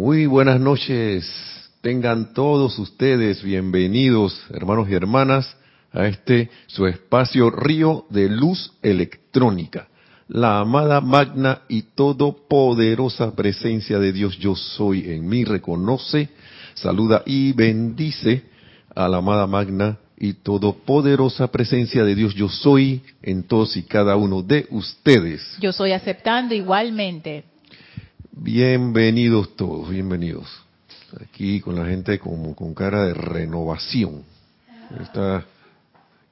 Muy buenas noches. Tengan todos ustedes bienvenidos, hermanos y hermanas, a este su espacio Río de Luz Electrónica. La amada magna y todopoderosa presencia de Dios yo soy en mí reconoce, saluda y bendice a la amada magna y todopoderosa presencia de Dios yo soy en todos y cada uno de ustedes. Yo soy aceptando igualmente. Bienvenidos todos, bienvenidos. Aquí con la gente como con cara de renovación. Está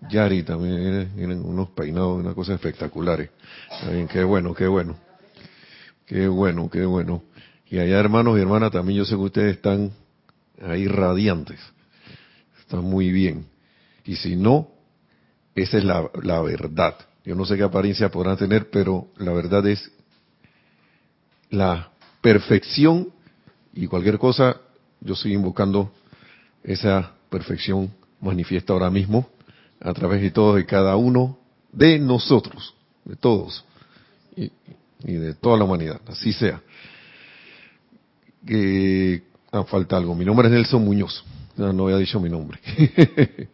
Yari también, tienen unos peinados, unas cosas espectaculares. También, qué bueno, qué bueno. Qué bueno, qué bueno. Y allá hermanos y hermanas también yo sé que ustedes están ahí radiantes. Están muy bien. Y si no, esa es la, la verdad. Yo no sé qué apariencia podrán tener, pero la verdad es la perfección y cualquier cosa, yo estoy invocando esa perfección manifiesta ahora mismo a través de todos y cada uno de nosotros, de todos y, de toda la humanidad, así sea. Que ah, falta algo. Mi nombre es Nelson Muñoz. No, no había dicho mi nombre.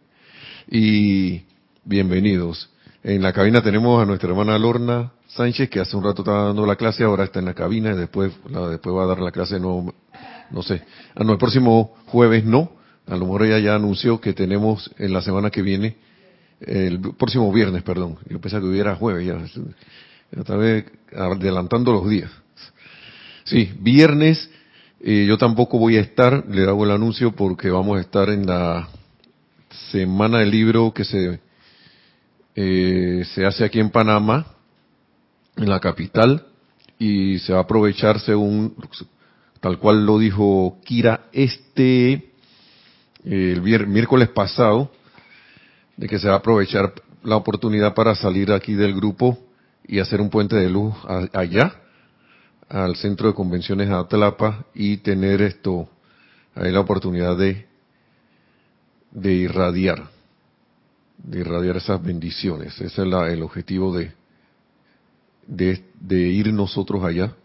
y bienvenidos. En la cabina tenemos a nuestra hermana Lorna Sánchez, que hace un rato estaba dando la clase, ahora está en la cabina y después, la, después va a dar la clase, no, no sé. Ah, no, el próximo jueves no. A lo mejor ella ya anunció que tenemos en la semana que viene, el próximo viernes, perdón. Yo pensaba que hubiera jueves ya. Otra vez adelantando los días. Sí, viernes, eh, yo tampoco voy a estar, le hago el anuncio porque vamos a estar en la semana del libro que se, eh, se hace aquí en Panamá, en la capital, y se va a aprovechar según, tal cual lo dijo Kira, este, el miércoles pasado, de que se va a aprovechar la oportunidad para salir aquí del grupo y hacer un puente de luz allá, al centro de convenciones de Atlapa y tener esto, ahí la oportunidad de, de irradiar, de irradiar esas bendiciones. Ese es la, el objetivo de, de, de ir nosotros allá.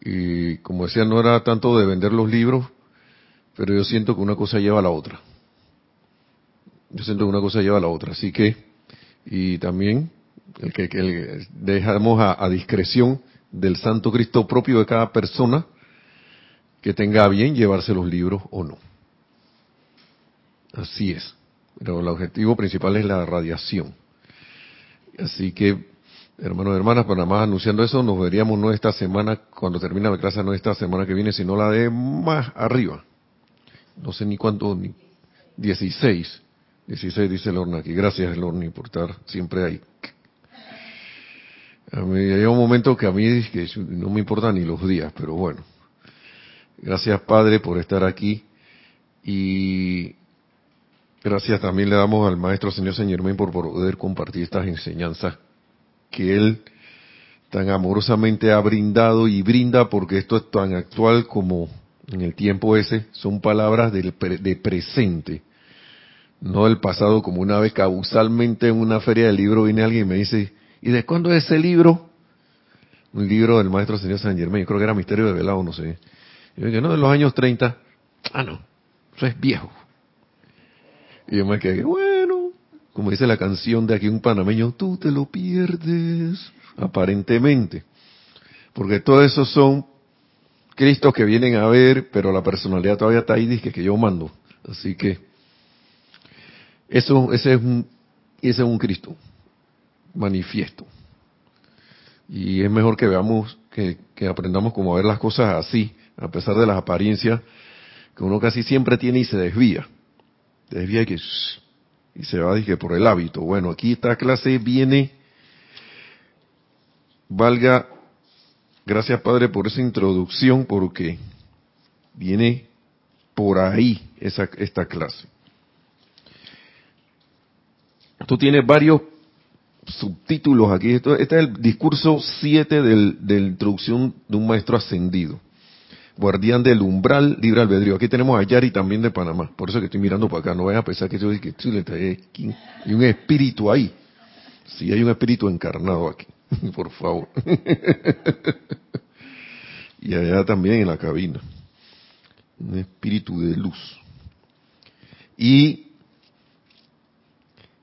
Y como decía, no era tanto de vender los libros, pero yo siento que una cosa lleva a la otra. Yo siento que una cosa lleva a la otra. Así que, y también, el que, dejamos a, a, discreción del Santo Cristo propio de cada persona que tenga bien llevarse los libros o no. Así es. Pero el objetivo principal es la radiación. Así que, hermanos y hermanas, para más anunciando eso, nos veríamos no esta semana, cuando termine la clase, no esta semana que viene, sino la de más arriba. No sé ni cuánto, ni 16. 16 dice Lorna aquí. Gracias, Lorni, por estar siempre ahí. A mí, hay un momento que a mí que no me importan ni los días, pero bueno. Gracias, Padre, por estar aquí. Y gracias también le damos al Maestro Señor Señor por poder compartir estas enseñanzas que Él tan amorosamente ha brindado y brinda, porque esto es tan actual como en el tiempo ese, son palabras del de presente no del pasado, como una vez causalmente en una feria del libro viene alguien y me dice, ¿y de cuándo es ese libro? Un libro del maestro señor San Germán, yo creo que era Misterio de Velado, no sé. Yo dije, no, de los años 30. Ah, no, eso es viejo. Y yo me quedé, bueno, como dice la canción de aquí un panameño, tú te lo pierdes, aparentemente. Porque todo eso son Cristos que vienen a ver, pero la personalidad todavía está ahí, dice que yo mando. Así que, eso, ese es un, Cristo manifiesto. Y es mejor que veamos, que, aprendamos como ver las cosas así, a pesar de las apariencias que uno casi siempre tiene y se desvía. Desvía y que, y se va dije, por el hábito. Bueno, aquí esta clase viene, valga, gracias Padre por esa introducción, porque viene por ahí esa, esta clase. Tú tienes varios subtítulos aquí. Esto, este es el discurso 7 del, de la introducción de un maestro ascendido. Guardián del umbral, libre albedrío. Aquí tenemos a Yari también de Panamá. Por eso que estoy mirando para acá. No vayas a pensar que yo que hay un espíritu ahí. Sí, hay un espíritu encarnado aquí. Por favor. y allá también en la cabina. Un espíritu de luz. Y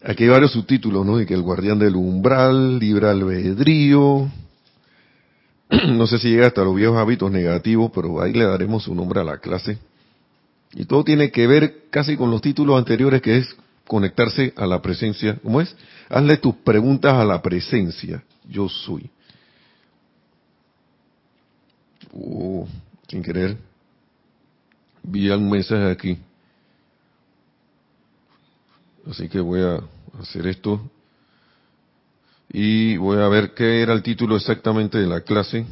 aquí hay varios subtítulos, ¿no? De que el guardián del umbral, libre albedrío. No sé si llega hasta los viejos hábitos negativos, pero ahí le daremos su nombre a la clase. Y todo tiene que ver casi con los títulos anteriores, que es conectarse a la presencia. ¿Cómo es? Hazle tus preguntas a la presencia. Yo soy. Oh, sin querer, vi un mensaje aquí. Así que voy a hacer esto. Y voy a ver qué era el título exactamente de la clase,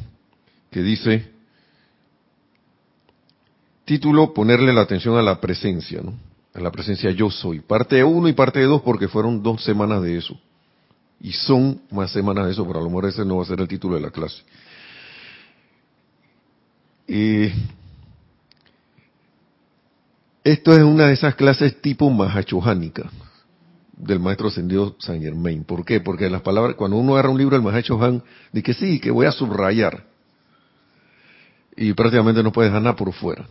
que dice, título, ponerle la atención a la presencia, ¿no? A la presencia yo soy. Parte 1 y parte 2 porque fueron dos semanas de eso. Y son más semanas de eso, pero a lo mejor ese no va a ser el título de la clase. Y esto es una de esas clases tipo mahachohánica del maestro ascendido Saint Germain. ¿Por qué? Porque las palabras, cuando uno agarra un libro del Mahachohan, dice que sí, que voy a subrayar. Y prácticamente no puede dejar nada por fuera.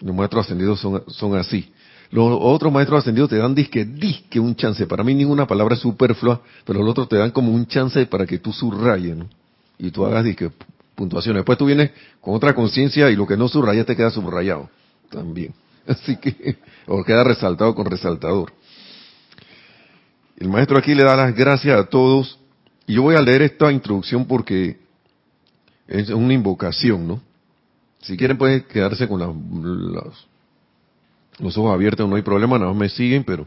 Los maestros ascendidos son, así. Los otros maestros ascendidos te dan disque, disque un chance. Para mí ninguna palabra es superflua, pero los otros te dan como un chance para que tú subrayes. Y tú hagas disque puntuaciones. Después tú vienes con otra conciencia y lo que no subrayas te queda subrayado también. Así que, o queda resaltado con resaltador. El maestro aquí le da las gracias a todos. Y yo voy a leer esta introducción porque es una invocación, ¿no? Si quieren pueden quedarse con los ojos abiertos, no hay problema, nada más me siguen, pero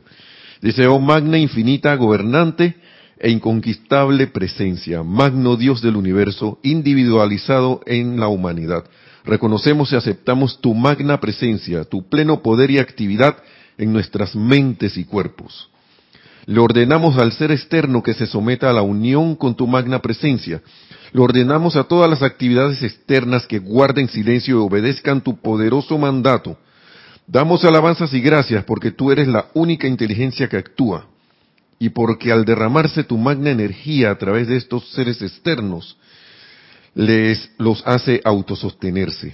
dice, oh magna infinita gobernante e inconquistable presencia, magno Dios del universo, individualizado en la humanidad. Reconocemos y aceptamos tu magna presencia, tu pleno poder y actividad en nuestras mentes y cuerpos. Le ordenamos al ser externo que se someta a la unión con tu magna presencia. Le ordenamos a todas las actividades externas que guarden silencio y obedezcan tu poderoso mandato. Damos alabanzas y gracias porque tú eres la única inteligencia que actúa y porque al derramarse tu magna energía a través de estos seres externos, les los hace autosostenerse.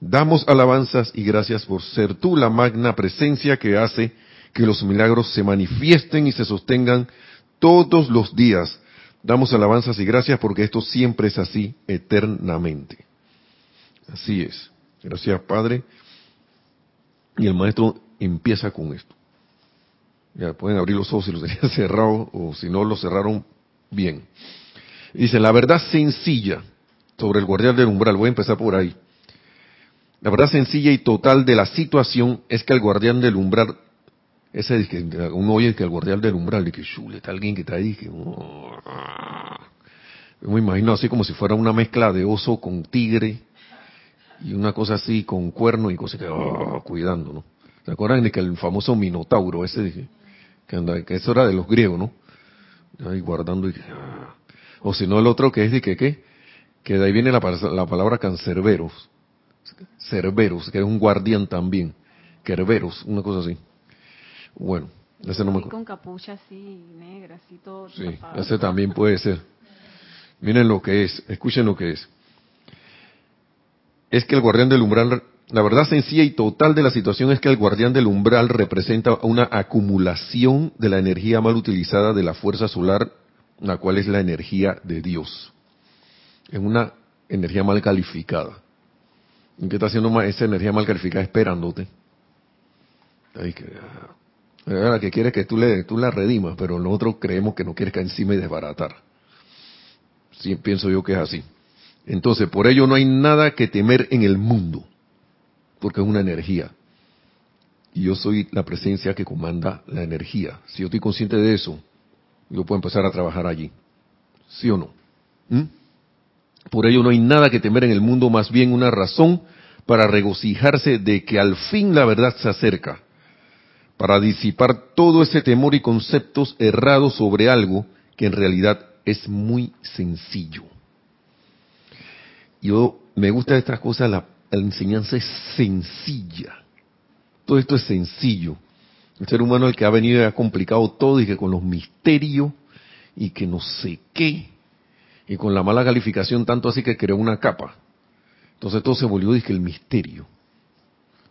Damos alabanzas y gracias por ser tú la magna presencia que hace que los milagros se manifiesten y se sostengan todos los días. Damos alabanzas y gracias porque esto siempre es así, eternamente. Así es. Gracias, Padre. Y el maestro empieza con esto. Ya pueden abrir los ojos si los tenían cerrados o si no los cerraron bien. Dice, la verdad sencilla sobre el guardián del umbral, voy a empezar por ahí. La verdad sencilla y total de la situación es que el guardián del umbral, ese que uno oye que el guardián del umbral, de que chule, está alguien que está ahí, que oh, me imagino así como si fuera una mezcla de oso con tigre y una cosa así con cuerno y cosas que oh, cuidando, ¿no? ¿Se acuerdan de que el famoso minotauro ese que, que eso era de los griegos, ¿no? Ahí guardando y, ah. o si no el otro que es de que qué, que de ahí viene la, la palabra cancerberos, cerberos, que es un guardián también, kerberos, una cosa así. Bueno, ese no me Con capucha así, negra, así todo. Sí, ese también puede ser. Miren lo que es, escuchen lo que es. Es que el guardián del umbral la verdad sencilla y total de la situación es que el guardián del umbral representa una acumulación de la energía mal utilizada de la fuerza solar, la cual es la energía de Dios. Es una energía mal calificada. ¿Y qué está haciendo esa energía mal calificada esperándote? Ay, que, la que quiere que tú, le, tú la redimas, pero nosotros creemos que no quiere caer encima y desbaratar. Sí, pienso yo que es así. Entonces, por ello no hay nada que temer en el mundo porque es una energía. Y yo soy la presencia que comanda la energía. Si yo estoy consciente de eso, yo puedo empezar a trabajar allí. ¿Sí o no? ¿Mm? Por ello no hay nada que temer en el mundo, más bien una razón para regocijarse de que al fin la verdad se acerca, para disipar todo ese temor y conceptos errados sobre algo que en realidad es muy sencillo. Yo me gusta estas cosas, la la enseñanza es sencilla. Todo esto es sencillo. El ser humano es el que ha venido y ha complicado todo y que con los misterios y que no sé qué. y con la mala calificación tanto así que creó una capa. Entonces todo se volvió dije, el misterio.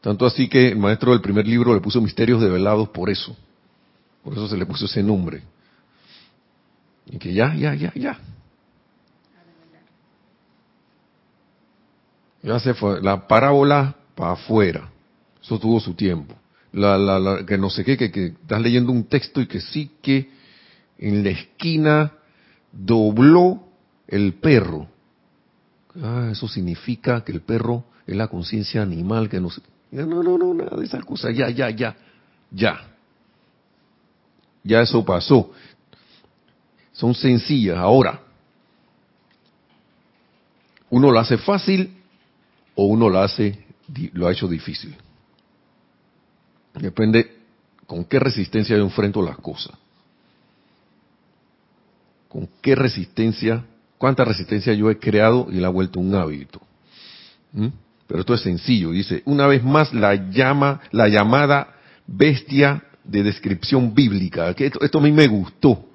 Tanto así que el maestro del primer libro le puso misterios develados por eso. Por eso se le puso ese nombre. Y que ya, ya, ya, ya. Ya se fue. La parábola para afuera. Eso tuvo su tiempo. La, la, la, que no sé qué, que, que estás leyendo un texto y que sí que en la esquina dobló el perro. Ah, eso significa que el perro es la conciencia animal que nos... No, no, no, nada de esas cosas. Ya, ya, ya, ya. Ya eso pasó. Son sencillas. Ahora, uno lo hace fácil o uno lo hace, lo ha hecho difícil. Depende con qué resistencia yo enfrento las cosas. Con qué resistencia, cuánta resistencia yo he creado y la he vuelto un hábito. ¿Mm? Pero esto es sencillo, dice, una vez más la llama, la llamada bestia de descripción bíblica. Que esto, esto a mí me gustó.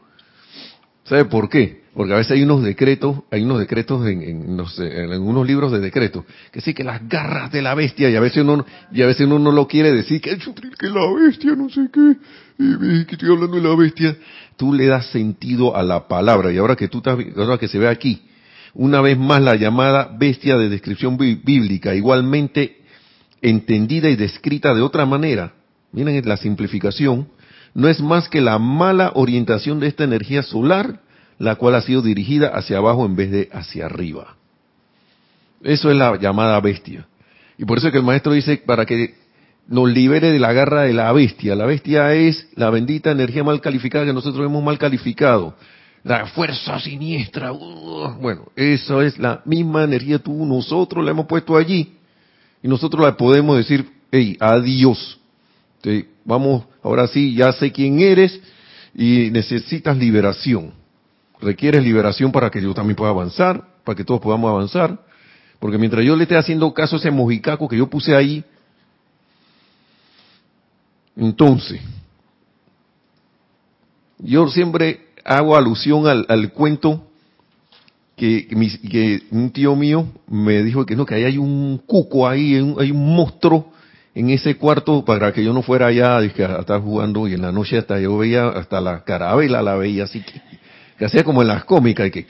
¿Sabe por qué? Porque a veces hay unos decretos, hay unos decretos en, en, libros de decretos, que sí que las garras de la bestia, y a veces uno, y a veces uno no lo quiere decir, que, que la bestia, no sé qué, y, que estoy hablando de la bestia. Tú le das sentido a la palabra, y ahora que tú estás, ahora que se ve aquí, una vez más la llamada bestia de descripción bíblica, igualmente entendida y descrita de otra manera, miren la simplificación, no es más que la mala orientación de esta energía solar la cual ha sido dirigida hacia abajo en vez de hacia arriba. Eso es la llamada bestia. Y por eso es que el maestro dice, para que nos libere de la garra de la bestia. La bestia es la bendita energía mal calificada que nosotros hemos mal calificado. La fuerza siniestra. Uh, bueno, eso es la misma energía tú, nosotros la hemos puesto allí. Y nosotros la podemos decir, hey, adiós. vamos, ahora sí, ya sé quién eres y necesitas liberación requiere liberación para que yo también pueda avanzar, para que todos podamos avanzar. Porque mientras yo le esté haciendo caso a ese mojicaco que yo puse ahí, entonces, yo siempre hago alusión al, cuento que, que, un tío mío me dijo que no, que ahí hay un cuco ahí, hay un, monstruo en ese cuarto para que yo no fuera allá a estar jugando y en la noche hasta yo veía, hasta la carabela la veía así que que hacía como en las cómicas, y que,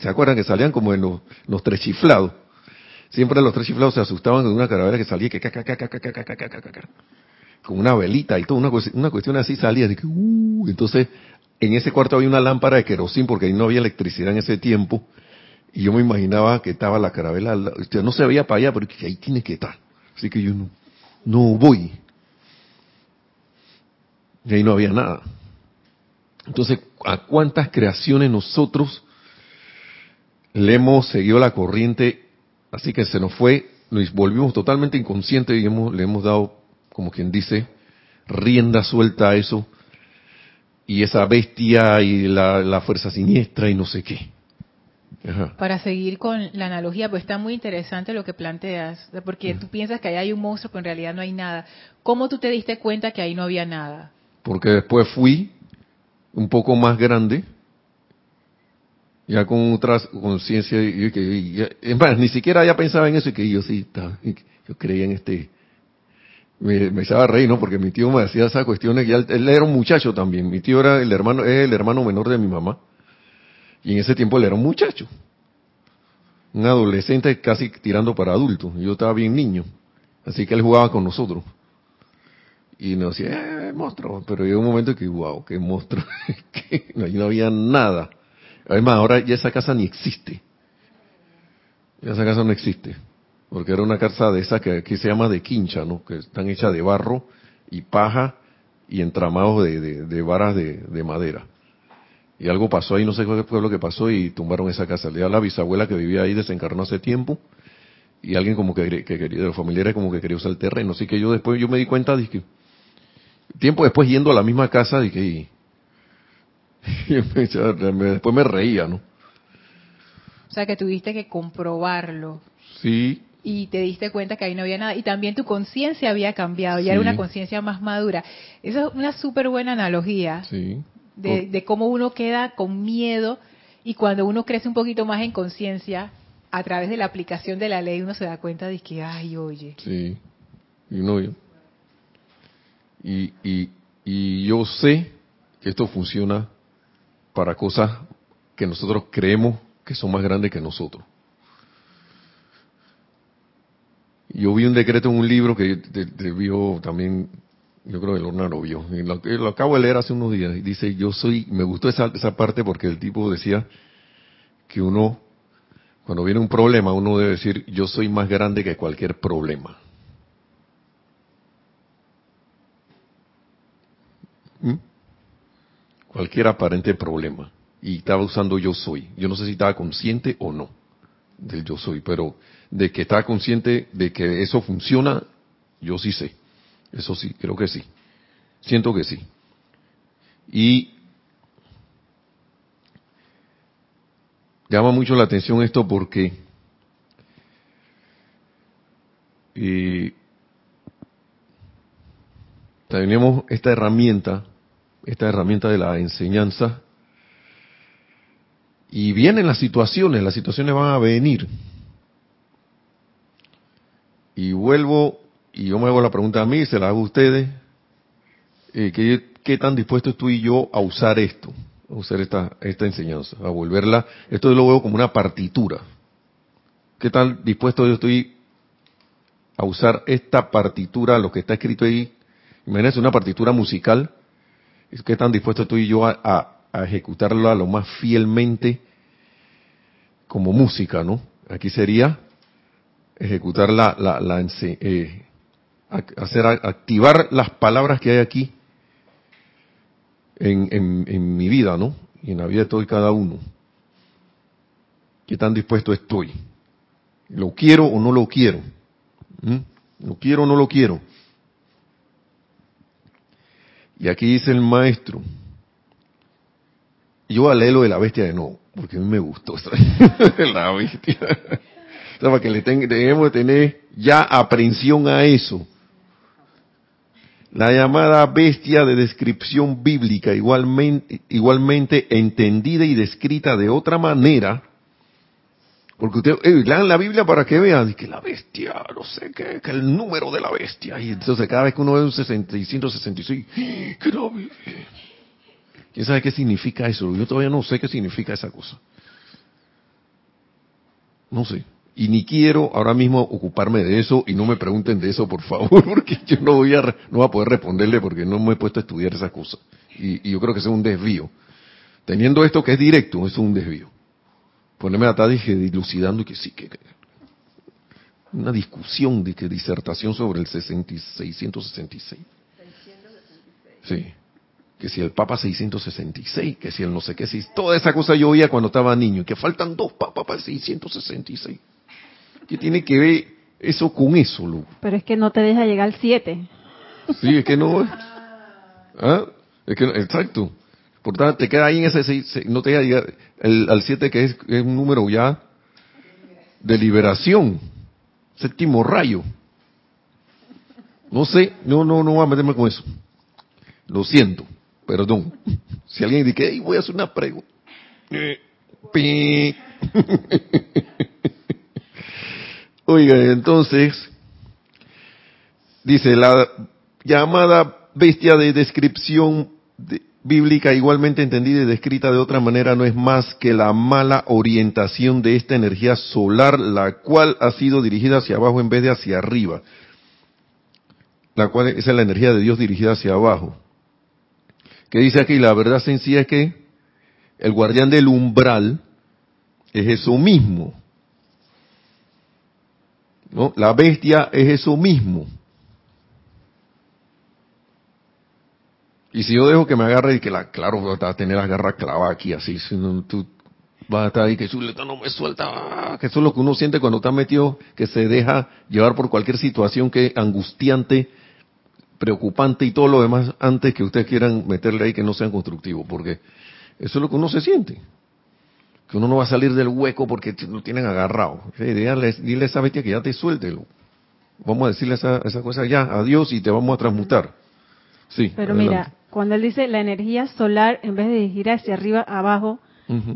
¿se acuerdan que salían como en los, los tres chiflados? Siempre los tres chiflados se asustaban con una caravera que salía que con una velita y todo, una, una cuestión así salía, de que, uh, entonces en ese cuarto había una lámpara de querosín porque ahí no había electricidad en ese tiempo y yo me imaginaba que estaba la carabela, no se veía para allá, pero ahí tiene que estar, así que yo no, no voy. Y ahí no había nada. Entonces, ¿a cuántas creaciones nosotros le hemos seguido la corriente? Así que se nos fue, nos volvimos totalmente inconscientes y hemos, le hemos dado, como quien dice, rienda suelta a eso. Y esa bestia y la, fuerza siniestra y no sé qué. Para seguir con la analogía, pues está muy interesante lo que planteas, porque tú piensas que ahí hay un monstruo, pero en realidad no hay nada. ¿Cómo tú te diste cuenta que ahí no había nada? Porque después fui un poco más grande, ya con otra conciencia, y, que es más, ni siquiera ya pensaba en eso y que yo sí, yo creía en este, me, me estaba reír, ¿no? Porque mi tío me hacía esas cuestiones, y él, era un muchacho también, mi tío era el hermano, es el hermano menor de mi mamá, y en ese tiempo él era un muchacho, un adolescente casi tirando para adulto, yo estaba bien niño, así que él jugaba con nosotros. Y nos decía, eh, monstruo. Pero llegó un momento que, wow, qué monstruo. que no, no había nada. Además, ahora ya esa casa ni existe. Ya esa casa no existe. Porque era una casa de esa que aquí se llama de quincha, ¿no? Que están hechas de barro y paja y entramados de, de, varas de, de, madera. Y algo pasó ahí, no sé qué fue lo que pasó y tumbaron esa casa. Ya la bisabuela que vivía ahí desencarnó hace tiempo y alguien como que, que quería, de los familiares como que quería usar el terreno. Así que yo después yo me di cuenta de que Tiempo después yendo a la misma casa, dije, y, después me reía, ¿no? O sea, que tuviste que comprobarlo. Sí. Y te diste cuenta que ahí no había nada. Y también tu conciencia había cambiado, ya era una conciencia más madura. Esa es una súper buena analogía sí. de, de, cómo uno queda con miedo Y cuando uno crece un poquito más en conciencia, a través de la aplicación de la ley, uno se da cuenta de que, ay, oye. Sí, y no yo. Y, y, y yo sé que esto funciona para cosas que nosotros creemos que son más grandes que nosotros. Yo vi un decreto en un libro que vio también, yo creo que Lorna lo vio, lo, acabo de leer hace unos días, y dice, yo soy, me gustó esa, esa parte porque el tipo decía que uno, cuando viene un problema, uno debe decir, yo soy más grande que cualquier problema. ¿Mm? Cualquier aparente problema. Y estaba usando yo soy. Yo no sé si estaba consciente o no del yo soy, pero de que está consciente de que eso funciona, yo sí sé. Eso sí, creo que sí. Siento que sí. Y llama mucho la atención esto porque y tenemos esta herramienta, esta herramienta de la enseñanza, y vienen las situaciones, las situaciones van a venir. Y vuelvo, y yo me hago la pregunta a mí, se la hago a ustedes, eh, ¿qué, ¿qué, tan dispuesto estoy yo a usar esto? A usar esta, esta enseñanza, a volverla, esto yo lo veo como una partitura. ¿Qué tan dispuesto yo estoy a usar esta partitura, lo que está escrito ahí? Imagínense una partitura musical, ¿qué tan dispuesto estoy yo a, a ejecutarla lo más fielmente como música, ¿no? Aquí sería ejecutar la, la, eh, hacer activar las palabras que hay aquí en, mi vida, ¿no? Y en la vida de todo y cada uno. ¿Qué tan dispuesto estoy? ¿Lo quiero o no lo quiero? ¿Mm? ¿Lo quiero o no lo quiero? Y aquí dice el maestro, yo voy a leer lo de la bestia de nuevo, porque a mí me gustó la bestia para que le debemos tener ya aprensión a eso. La llamada bestia de descripción bíblica, igualmente, igualmente entendida y descrita de otra manera, porque usted, eh, lean la Biblia para que vean que la bestia, no sé qué, que el número de la bestia. Y entonces cada vez que uno ve un 666, ¡qué ¿Quién sabe qué significa eso? Yo todavía no sé qué significa esa cosa. No sé. Y ni quiero ahora mismo ocuparme de eso y no me pregunten de eso por favor porque yo no voy a no voy a poder responderle porque no me he puesto a estudiar esa cosa y, yo creo que es un desvío. Teniendo esto que es directo es un desvío. Ponerme a dije dilucidando y que sí que, una discusión de que disertación sobre el 666 sí que si el Papa 666, que si el no sé qué, si toda esa cosa yo oía cuando estaba niño, que faltan dos papas para el 666. ¿Qué tiene que ver eso con eso, Lu? Pero es que no te deja llegar al 7. Sí, es que no. ¿Ah? Es que, exacto. Por tanto, te queda ahí en ese 6, no te deja llegar al 7 que es, un número ya de liberación. Séptimo rayo. No sé, no, no, no voy a meterme con eso. Lo siento, perdón. Si alguien dice, hey, voy a hacer una pregunta. Eh, Oiga, entonces, dice, la llamada bestia de descripción bíblica igualmente entendida y descrita de otra manera no es más que la mala orientación de esta energía solar, la cual ha sido dirigida hacia abajo en vez de hacia arriba. La cual es la energía de Dios dirigida hacia abajo. Que dice aquí, la verdad sencilla es que el guardián del umbral es eso mismo. ¿no? La bestia es eso mismo. Y si yo dejo que me agarre y que la, claro, va a tener las garras clavadas aquí así, si no, tú vas a estar ahí que no me suelta, que eso es lo que uno siente cuando está metido, que se deja llevar por cualquier situación que angustiante, preocupante y todo lo demás antes que ustedes quieran meterle ahí que no sean constructivos, porque eso es lo que uno se siente que uno no va a salir del hueco porque lo tienen agarrado. dile, a esa bestia que ya te suéltelo. Vamos a decirle esa, esa cosa ya, adiós y te vamos a transmutar. Sí. Pero mira, cuando él dice la energía solar, en vez de dirigir hacia arriba, abajo,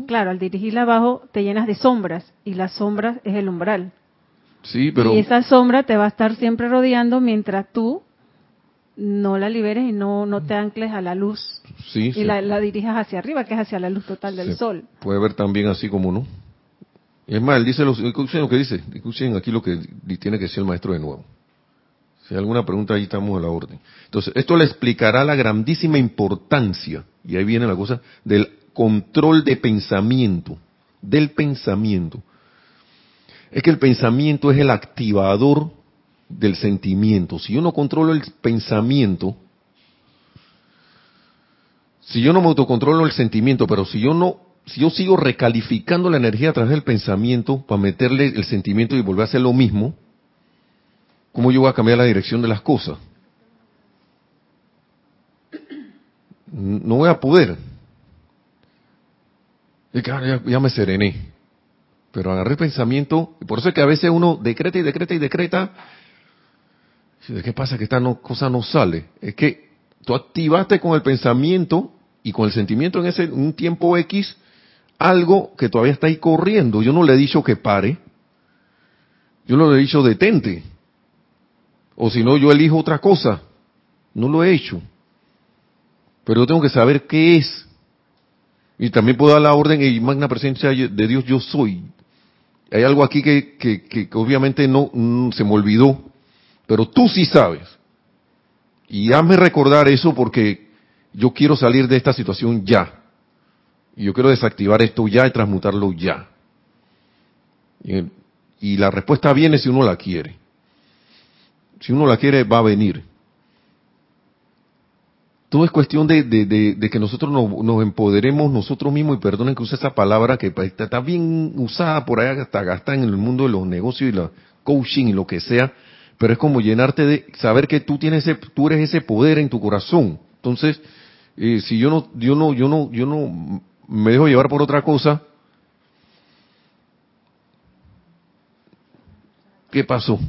Claro, al dirigirla abajo te llenas de sombras y las sombras es el umbral. Sí, pero... Y esa sombra te va a estar siempre rodeando mientras tú no la liberes y no, no te ancles a la luz sí, y la, la, dirijas hacia arriba, que es hacia la luz total del sol. Puede ver también así como no. Es más, él dice, los, escuchen lo que dice, escuchen aquí lo que tiene que decir el maestro de nuevo. Si hay alguna pregunta, ahí estamos a la orden. Entonces, esto le explicará la grandísima importancia, y ahí viene la cosa, del control de pensamiento, del pensamiento. Es que el pensamiento es el activador del sentimiento. Si yo no controlo el pensamiento, si yo no me autocontrolo el sentimiento, pero si yo no, si yo sigo recalificando la energía a través del pensamiento para meterle el sentimiento y volver a hacer lo mismo, ¿cómo yo voy a cambiar la dirección de las cosas? No voy a poder. Y ya, ya me serené. Pero agarré el pensamiento, y por eso es que a veces uno decreta y decreta y decreta, ¿De qué pasa que esta cosa no sale? Es que tú activaste con el pensamiento y con el sentimiento en ese un tiempo X algo que todavía está ahí corriendo. Yo no le he dicho que pare. Yo no le he dicho detente. O si no, yo elijo otra cosa. No lo he hecho. Pero yo tengo que saber qué es. Y también puedo dar la orden y magna presencia de Dios yo soy. Hay algo aquí que, que, que obviamente no mm, se me olvidó pero tú sí sabes. Y hazme recordar eso porque yo quiero salir de esta situación ya. Y yo quiero desactivar esto ya y transmutarlo ya. Y, la respuesta viene si uno la quiere. Si uno la quiere, va a venir. Todo es cuestión de, que nosotros nos, empoderemos nosotros mismos y perdonen que use esa palabra que está, bien usada por ahí hasta gastar en el mundo de los negocios y la coaching y lo que sea pero es como llenarte de saber que tú tienes ese, tú eres ese poder en tu corazón. Entonces, eh, si yo no, yo no, yo no, yo no me dejo llevar por otra cosa, ¿qué pasó?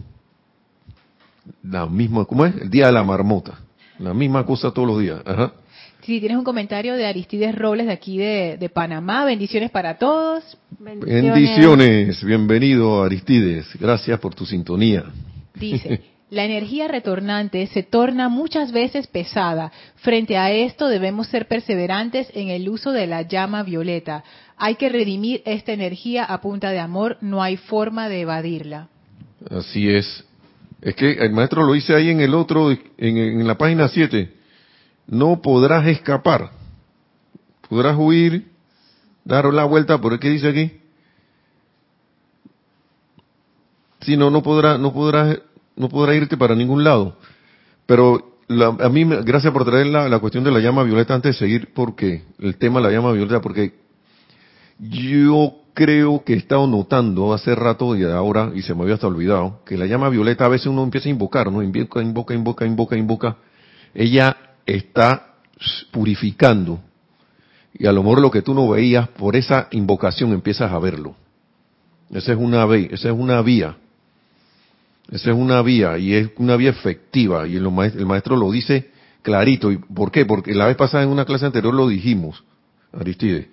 La misma, ¿cómo es? El día de la marmota. La misma cosa todos los días. Ajá. Sí, tienes un comentario de Aristides Robles de aquí de, de Panamá. Bendiciones para todos. Bendiciones. Bendiciones. Bienvenido Aristides. Gracias por tu sintonía. Dice, la energía retornante se torna muchas veces pesada. Frente a esto debemos ser perseverantes en el uso de la llama violeta. Hay que redimir esta energía a punta de amor, no hay forma de evadirla. Así es. Es que el maestro lo dice ahí en el otro, en, la página 7. No podrás escapar. Podrás huir, dar la vuelta, ¿por qué dice aquí? Si no, no podrás, no podrás no podrá irte para ningún lado. Pero a mí, gracias por traer la, cuestión de la llama violeta antes de seguir, porque el tema de la llama violeta, porque yo creo que he estado notando hace rato y ahora, y se me había hasta olvidado, que la llama violeta a veces uno empieza a invocar, ¿no? Invoca, invoca, invoca, invoca, invoca. Ella está purificando. Y a lo mejor lo que tú no veías, por esa invocación empiezas a verlo. Esa es una, esa es una vía esa es una vía y es una vía efectiva y el maestro, lo dice clarito. ¿Y ¿Por qué? Porque la vez pasada en una clase anterior lo dijimos, Aristide.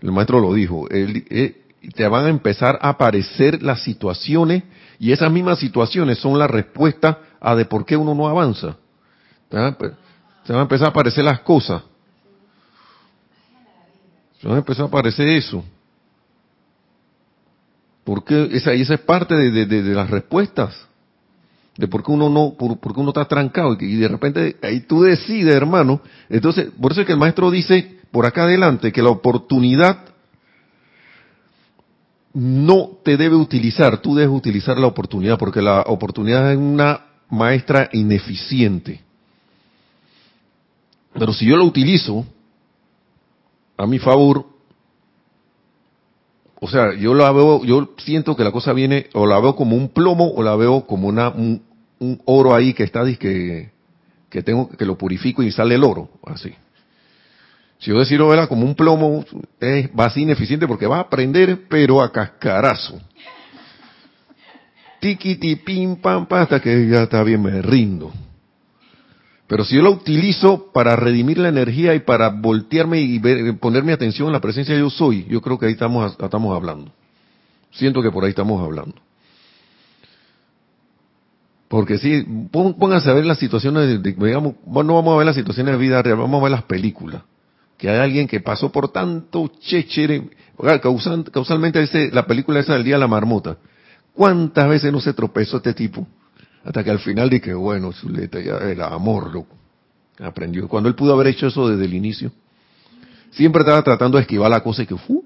El maestro lo dijo. Eh, te van a empezar a aparecer las situaciones y esas mismas situaciones son la respuesta a de por qué uno no avanza. Se van a empezar a aparecer las cosas. Se van a empezar a aparecer eso. Porque esa, esa es parte de, las respuestas. De por qué uno no, por, qué uno está trancado. Y de repente ahí tú decides, hermano. Entonces, por eso es que el maestro dice por acá adelante que la oportunidad no te debe utilizar, tú debes utilizar la oportunidad, porque la oportunidad es una maestra ineficiente. Pero si yo la utilizo a mi favor, o sea, yo la veo, yo siento que la cosa viene, o la veo como un plomo, o la veo como una, un, oro ahí que está, que, que tengo, que lo purifico y sale el oro, así. Si yo decido verla como un plomo, es, va a ser ineficiente porque va a prender, pero a cascarazo. Tiquiti, pim, pam, pam, hasta que ya está bien, me rindo. Pero si yo la utilizo para redimir la energía y para voltearme y poner mi atención en la presencia de yo soy, yo creo que ahí estamos, estamos hablando. Siento que por ahí estamos hablando. Porque si, pónganse a ver las situaciones, de, digamos, no vamos a ver las situaciones de vida real, vamos a ver las películas. Que hay alguien que pasó por tanto chéchere, causalmente ese, la película esa del Día de la Marmota. ¿Cuántas veces no se tropezó este tipo? Hasta que al final dije, bueno, Zuleta, ya el amor, loco. Aprendió. Cuando él pudo haber hecho eso desde el inicio. Siempre estaba tratando de esquivar la cosa y que, fu,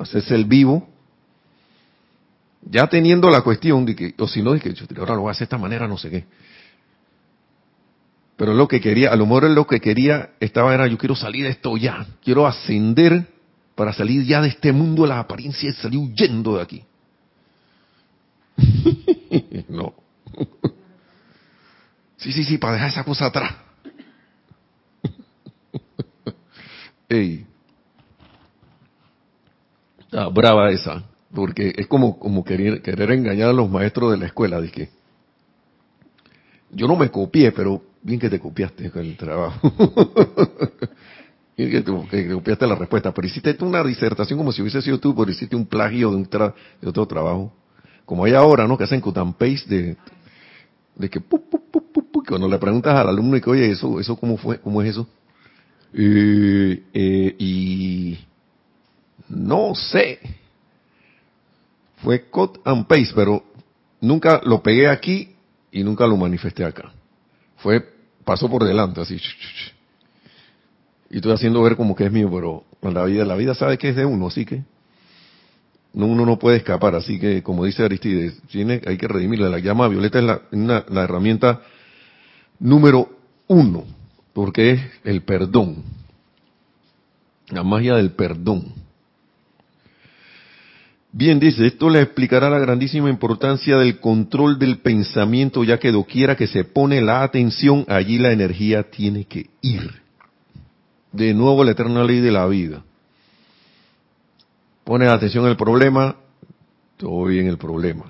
hacerse el vivo. Ya teniendo la cuestión de que, o si no, de que ahora lo voy a hacer de esta manera, no sé qué. Pero lo que quería, a lo mejor lo que quería estaba era, yo quiero salir de esto ya. Quiero ascender para salir ya de este mundo de la apariencia y salir huyendo de aquí. no. Sí, sí, sí, para dejar esa cosa atrás. Ey. Ah, brava esa, porque es como, como querer, querer engañar a los maestros de la escuela, dije. Yo no me copié, pero bien que te copiaste el trabajo. bien que te, copiaste la respuesta, pero hiciste una disertación como si hubiese sido tú, pero hiciste un plagio de, un de otro trabajo. Como hay ahora, ¿no? Que hacen cut and paste de, de que cuando le preguntas al alumno y que oye eso eso cómo fue cómo es eso eh, y no sé. Fue cut and paste pero nunca lo pegué aquí y nunca lo manifesté acá. Fue pasó por delante así y estoy haciendo ver como que es mío pero la vida la vida sabe que es de uno así que uno no puede escapar, así que como dice Aristides, tiene, hay que redimirla. La llama violeta es la, la herramienta número uno, porque es el perdón, la magia del perdón. Bien, dice, esto le explicará la grandísima importancia del control del pensamiento, ya que doquiera que se pone la atención, allí la energía tiene que ir. De nuevo la eterna ley de la vida pones atención al problema, todo bien el problema.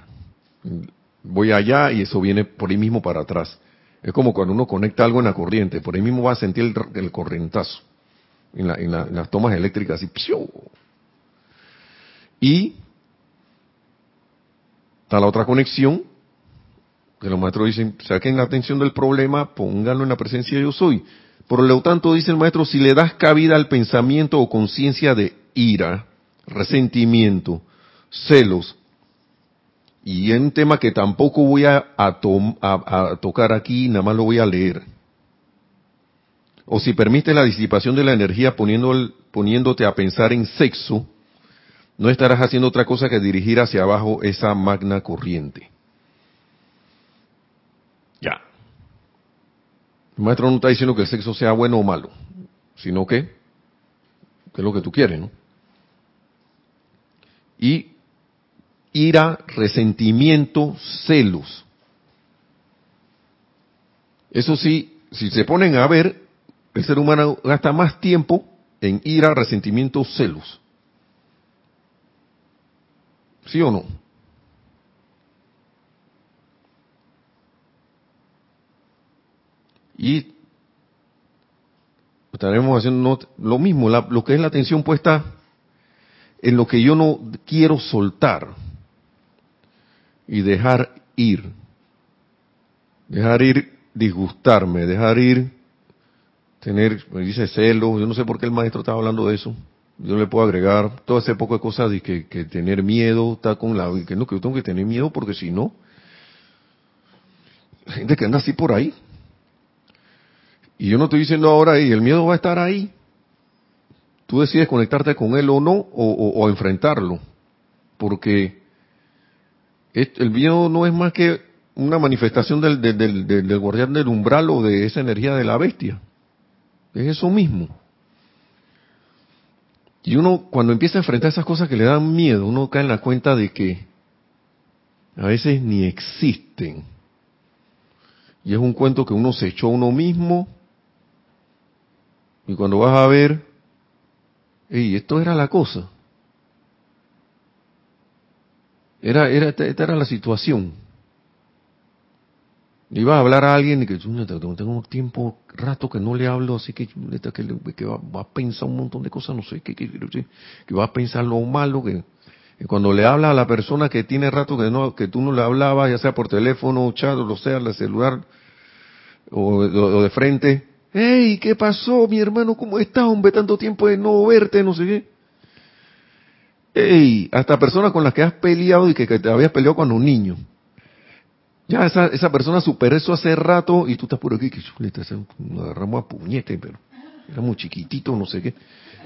Voy allá y eso viene por ahí mismo para atrás. Es como cuando uno conecta algo en la corriente, por ahí mismo va a sentir el, corrientazo en, las tomas eléctricas y Y está la otra conexión, que los maestros dicen, saquen la atención del problema, pónganlo en la presencia de yo soy. Por lo tanto, dice el maestro, si le das cabida al pensamiento o conciencia de ira, resentimiento, celos, y es un tema que tampoco voy a, tocar aquí, nada más lo voy a leer. O si permite la disipación de la energía poniéndote a pensar en sexo, no estarás haciendo otra cosa que dirigir hacia abajo esa magna corriente. Ya. El maestro no está diciendo que el sexo sea bueno o malo, sino que, que es lo que tú quieres, ¿no? Y ira, resentimiento, celos. Eso sí, si se ponen a ver, el ser humano gasta más tiempo en ira, resentimiento, celos. ¿Sí o no? Y estaremos haciendo lo mismo, lo que es la atención puesta en lo que yo no quiero soltar y dejar ir. Dejar ir disgustarme, dejar ir tener, me dice celo, yo no sé por qué el maestro estaba hablando de eso. Yo le puedo agregar todo ese poco de cosas de que, tener miedo, está con la, que no, que yo tengo que tener miedo porque si no, gente que anda así por ahí. Y yo no estoy diciendo ahora, y el miedo va a estar ahí, tú decides conectarte con él o no, o, enfrentarlo. Porque el miedo no es más que una manifestación del, del, guardián del umbral o de esa energía de la bestia. Es eso mismo. Y uno, cuando empieza a enfrentar esas cosas que le dan miedo, uno cae en la cuenta de que a veces ni existen. Y es un cuento que uno se echó a uno mismo. Y cuando vas a ver, y esto era la cosa. Era, era, esta era la situación. Iba a hablar a alguien y que tengo tiempo, rato que no le hablo, así que, que, va, a pensar un montón de cosas, no sé, que, que, que va a pensar lo malo, que, cuando le habla a la persona que tiene rato que no que tú no le hablabas, ya sea por teléfono, chat, o sea, el celular, o, de frente, hey, ¿qué pasó, mi hermano? ¿Cómo estás, hombre? Tanto tiempo de no verte, no sé qué. Hey, hasta personas con las que has peleado y que, te habías peleado cuando un niño ya esa, esa persona superó eso hace rato y tú estás por aquí, que chuleta, nos agarramos a puñete, pero era muy chiquitito, no sé qué.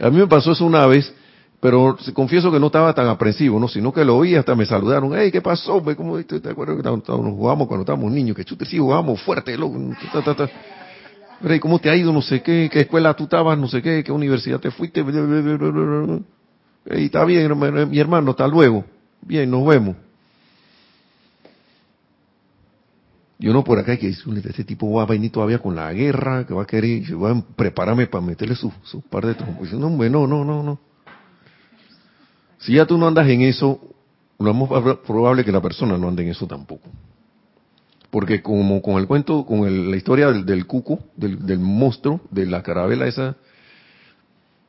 A mí me pasó eso una vez, pero confieso que no estaba tan aprensivo, ¿no? Sino que lo oí, hasta me saludaron, hey, ¿qué pasó? ¿Cómo te, acuerdas que nos jugamos cuando estábamos niños? Que chute, sí, jugamos fuerte, loco. ¿Cómo te ha ido? No sé qué, qué escuela tú estabas, no sé qué, qué universidad te fuiste. Hey, está bien, mi hermano, hasta luego. Bien, nos vemos. Y uno por acá que dice, este tipo va a venir todavía con la guerra, que va a querer, prepararme para meterle su, su par de trombones. No, no, no, no, no. Si ya tú no andas en eso, lo más probable que la persona no ande en eso tampoco. Porque como con el cuento, con la historia del, del cuco, del, del, monstruo, de la carabela esa,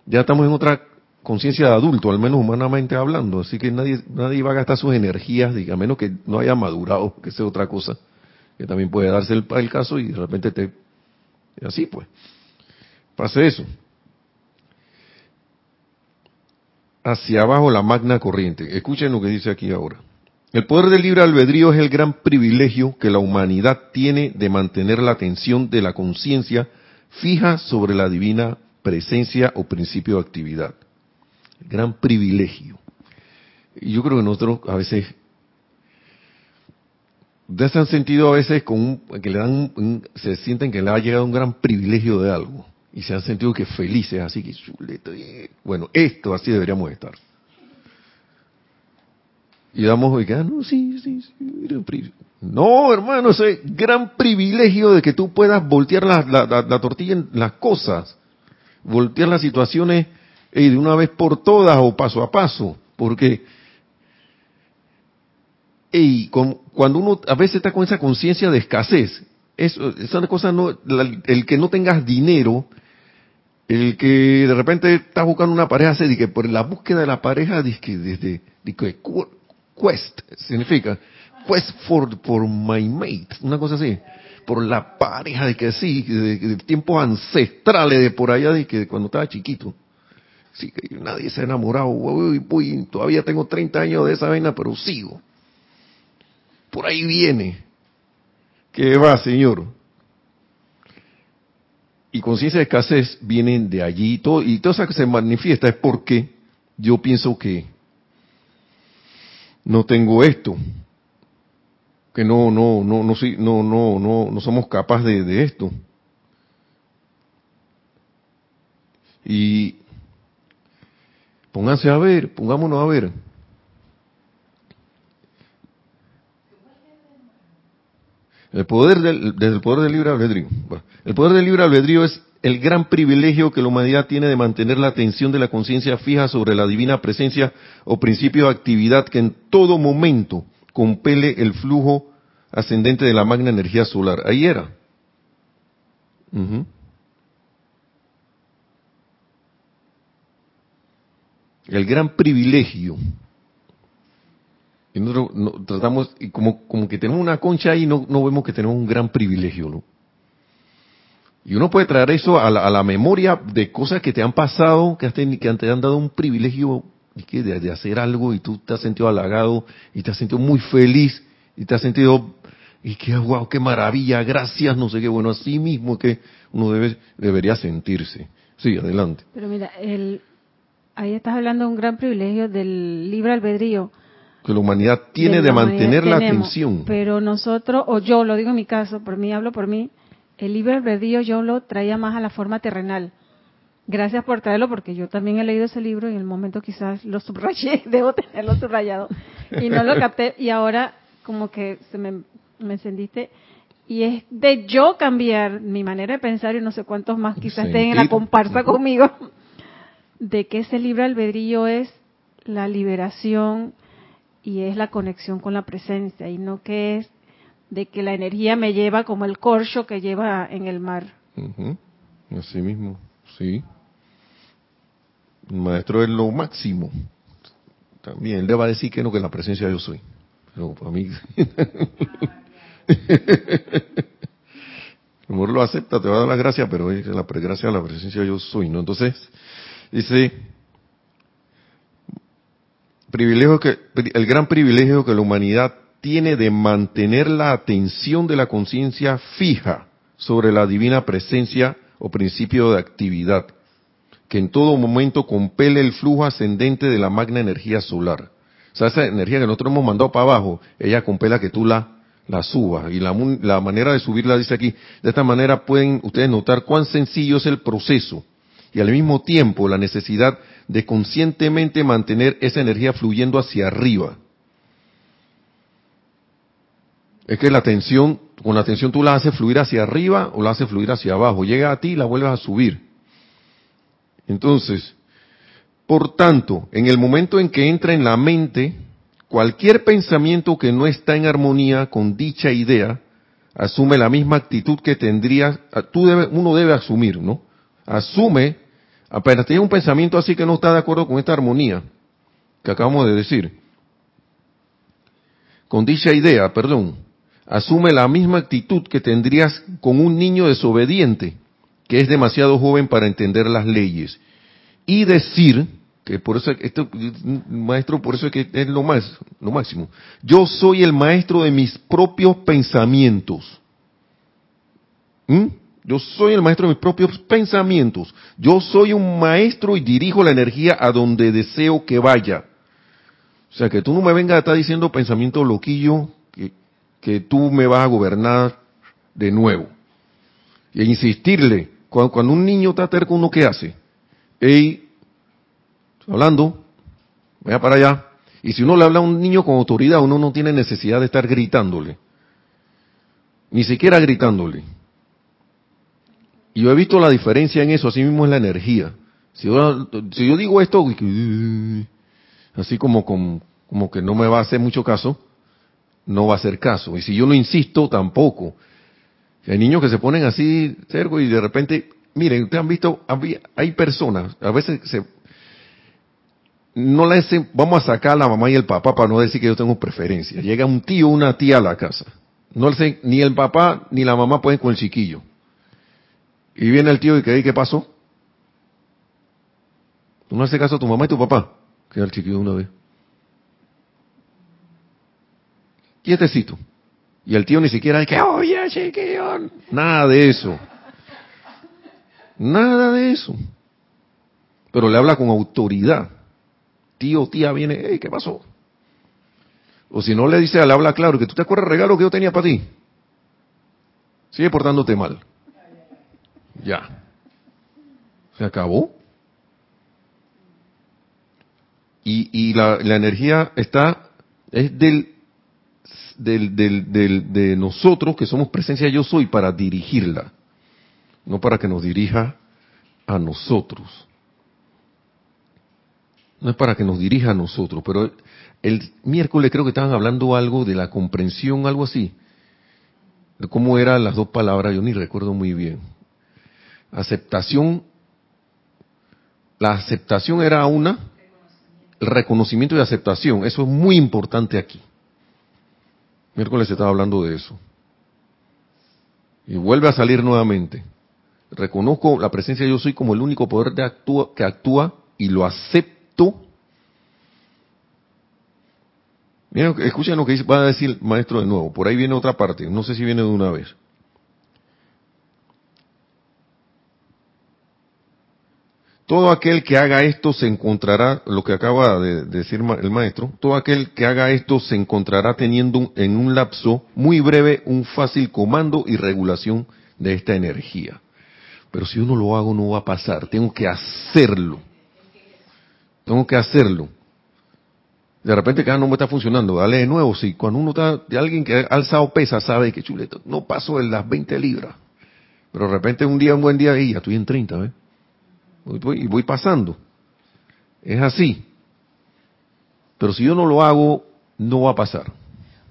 ya estamos en otra conciencia de adulto, al menos humanamente hablando. Así que nadie, nadie va a gastar sus energías, a menos que no haya madurado, que sea otra cosa que también puede darse el, el caso y de repente te... Así pues, pase eso. Hacia abajo la magna corriente. Escuchen lo que dice aquí ahora. El poder del libre albedrío es el gran privilegio que la humanidad tiene de mantener la atención de la conciencia fija sobre la divina presencia o principio de actividad. gran privilegio. Y yo creo que nosotros a veces Ustedes se han sentido a veces con que le dan, se sienten que le ha llegado un gran privilegio de algo y se han sentido que felices, así que. Bueno, esto así deberíamos estar. Y damos, y ah, no, sí, sí, sí, No, hermano, ese gran privilegio de que tú puedas voltear la, la, tortilla en las cosas, voltear las situaciones y de una vez por todas o paso a paso, porque cuando uno a veces está con esa conciencia de escasez, eso, esa cosa no, el que no tengas dinero, el que de repente estás buscando una pareja, se que por la búsqueda de la pareja, dice desde, quest, significa, quest for, for my mate, una cosa así, por la pareja, de que sí, de, tiempos ancestrales, de por allá, de que cuando estaba chiquito. Sí, que nadie se ha enamorado, uy, todavía tengo 30 años de esa vaina, pero sigo por ahí viene. ¿Qué va, Señor? Y conciencia de escasez vienen de allí. Todo, y todo eso que se manifiesta es porque yo pienso que no tengo esto. Que no, no, no, no, no, no, no, no somos capaces de, de esto. Y pónganse a ver, pongámonos a ver. El poder del, desde el poder del libre albedrío. el poder del libre albedrío es el gran privilegio que la humanidad tiene de mantener la atención de la conciencia fija sobre la divina presencia o principio de actividad que en todo momento compele el flujo ascendente de la magna energía solar. Ahí era. El gran privilegio y nosotros tratamos, y como, como que tenemos una concha ahí, no, no vemos que tenemos un gran privilegio, ¿no? Y uno puede traer eso a la, a la memoria de cosas que te han pasado, que, has que te han dado un privilegio de, de, hacer algo y tú te has sentido halagado y te has sentido muy feliz y te has sentido, y que wow, qué maravilla, gracias, no sé qué, bueno, así mismo que uno debe, debería sentirse. Sí, adelante. Pero mira, el, ahí estás hablando de un gran privilegio del libre albedrío que la humanidad tiene de, mantener la atención. Pero nosotros, o yo lo digo en mi caso, por mí hablo por mí, el libre albedrío yo lo traía más a la forma terrenal. Gracias por traerlo porque yo también he leído ese libro y en el momento quizás lo subrayé, debo tenerlo subrayado y no lo capté y ahora como que se me, me encendiste. Y es de yo cambiar mi manera de pensar y no sé cuántos más quizás estén en la comparsa conmigo de que ese libre albedrío es la liberación y es la conexión con la presencia y no que es de que la energía me lleva como el corcho que lleva en el mar. Así mismo, sí. El maestro es lo máximo. También él le va a decir que no, que la presencia yo soy. Pero para mí. El amor lo acepta, te va a dar las gracias, pero es la gracia de la presencia yo soy, ¿no? Entonces, dice, privilegio que, el gran privilegio que la humanidad tiene de mantener la atención de la conciencia fija sobre la divina presencia o principio de actividad, que en todo momento compele el flujo ascendente de la magna energía solar. O sea, esa energía que nosotros hemos mandado para abajo, ella compela que tú la, la subas. Y la, la manera de subirla dice aquí, de esta manera pueden ustedes notar cuán sencillo es el proceso y al mismo tiempo la necesidad de conscientemente mantener esa energía fluyendo hacia arriba. Es que la tensión, con la tensión tú la haces fluir hacia arriba o la haces fluir hacia abajo. Llega a ti y la vuelves a subir. Entonces, por tanto, en el momento en que entra en la mente, cualquier pensamiento que no está en armonía con dicha idea, asume la misma actitud que tendría, tú debe, uno debe asumir, ¿no? Asume, apenas tiene un pensamiento así que no está de acuerdo con esta armonía que acabamos de decir, con dicha idea, perdón, asume la misma actitud que tendrías con un niño desobediente, que es demasiado joven para entender las leyes. Y decir, que por eso, esto, maestro, por eso es que es lo más, lo máximo. Yo soy el maestro de mis propios pensamientos. ¿Mm? Yo soy el maestro de mis propios pensamientos. Yo soy un maestro y dirijo la energía a donde deseo que vaya. O sea, que tú no me vengas a estar diciendo pensamiento loquillo, que, tú me vas a gobernar de nuevo. Y insistirle, cuando, un niño está terco, ¿uno qué hace? Ey, hablando, vaya para allá. Y si uno le habla a un niño con autoridad, uno no tiene necesidad de estar gritándole. Ni siquiera gritándole. Y yo he visto la diferencia en eso, así mismo es la energía. Si yo, si yo digo esto, así como, como, como que no me va a hacer mucho caso, no va a hacer caso. Y si yo no insisto, tampoco. Hay niños que se ponen así cerco y de repente, miren, ustedes han visto, hay personas, a veces se, no le dicen, vamos a sacar a la mamá y el papá para no decir que yo tengo preferencia. Llega un tío una tía a la casa. No le dicen, ni el papá ni la mamá pueden con el chiquillo. Y viene el tío y que, ¿qué pasó? ¿Tú no haces caso a tu mamá y tu papá? Queda el chiquillo una vez. Quietecito. Y el tío ni siquiera dice, oye, chiquillo. Nada de eso. Nada de eso. Pero le habla con autoridad. Tío, tía, viene, hey, ¿qué pasó? O si no le dice, le habla claro, que tú te acuerdas el regalo que yo tenía para ti. Sigue portándote mal. Ya. Se acabó. Y, la, energía está, es del, del, del, del, de nosotros que somos presencia yo soy para dirigirla. No para que nos dirija a nosotros. No es para que nos dirija a nosotros, pero el miércoles creo que estaban hablando algo de la comprensión, algo así. De cómo eran las dos palabras, yo ni recuerdo muy bien aceptación, la aceptación era una, el reconocimiento y aceptación, eso es muy importante aquí. Miércoles estaba hablando de eso. Y vuelve a salir nuevamente. Reconozco la presencia de yo soy como el único poder de que actúa y lo acepto. Miren, escuchen lo que va a decir el maestro de nuevo. Por ahí viene otra parte. No sé si viene de una vez. Todo aquel que haga esto se encontrará, lo que acaba de decir el maestro, todo aquel que haga esto se encontrará teniendo en un lapso muy breve un fácil comando y regulación de esta energía. Pero si uno lo hago no va a pasar, tengo que hacerlo. Tengo que hacerlo. De repente cada no me está funcionando, dale de nuevo, si cuando uno está, de alguien que ha alzado pesa sabe que chuleto, no paso en las 20 libras. Pero de repente un día, un buen día, y ya estoy en 30, ¿ves? Y voy, voy pasando. Es así. Pero si yo no lo hago, no va a pasar.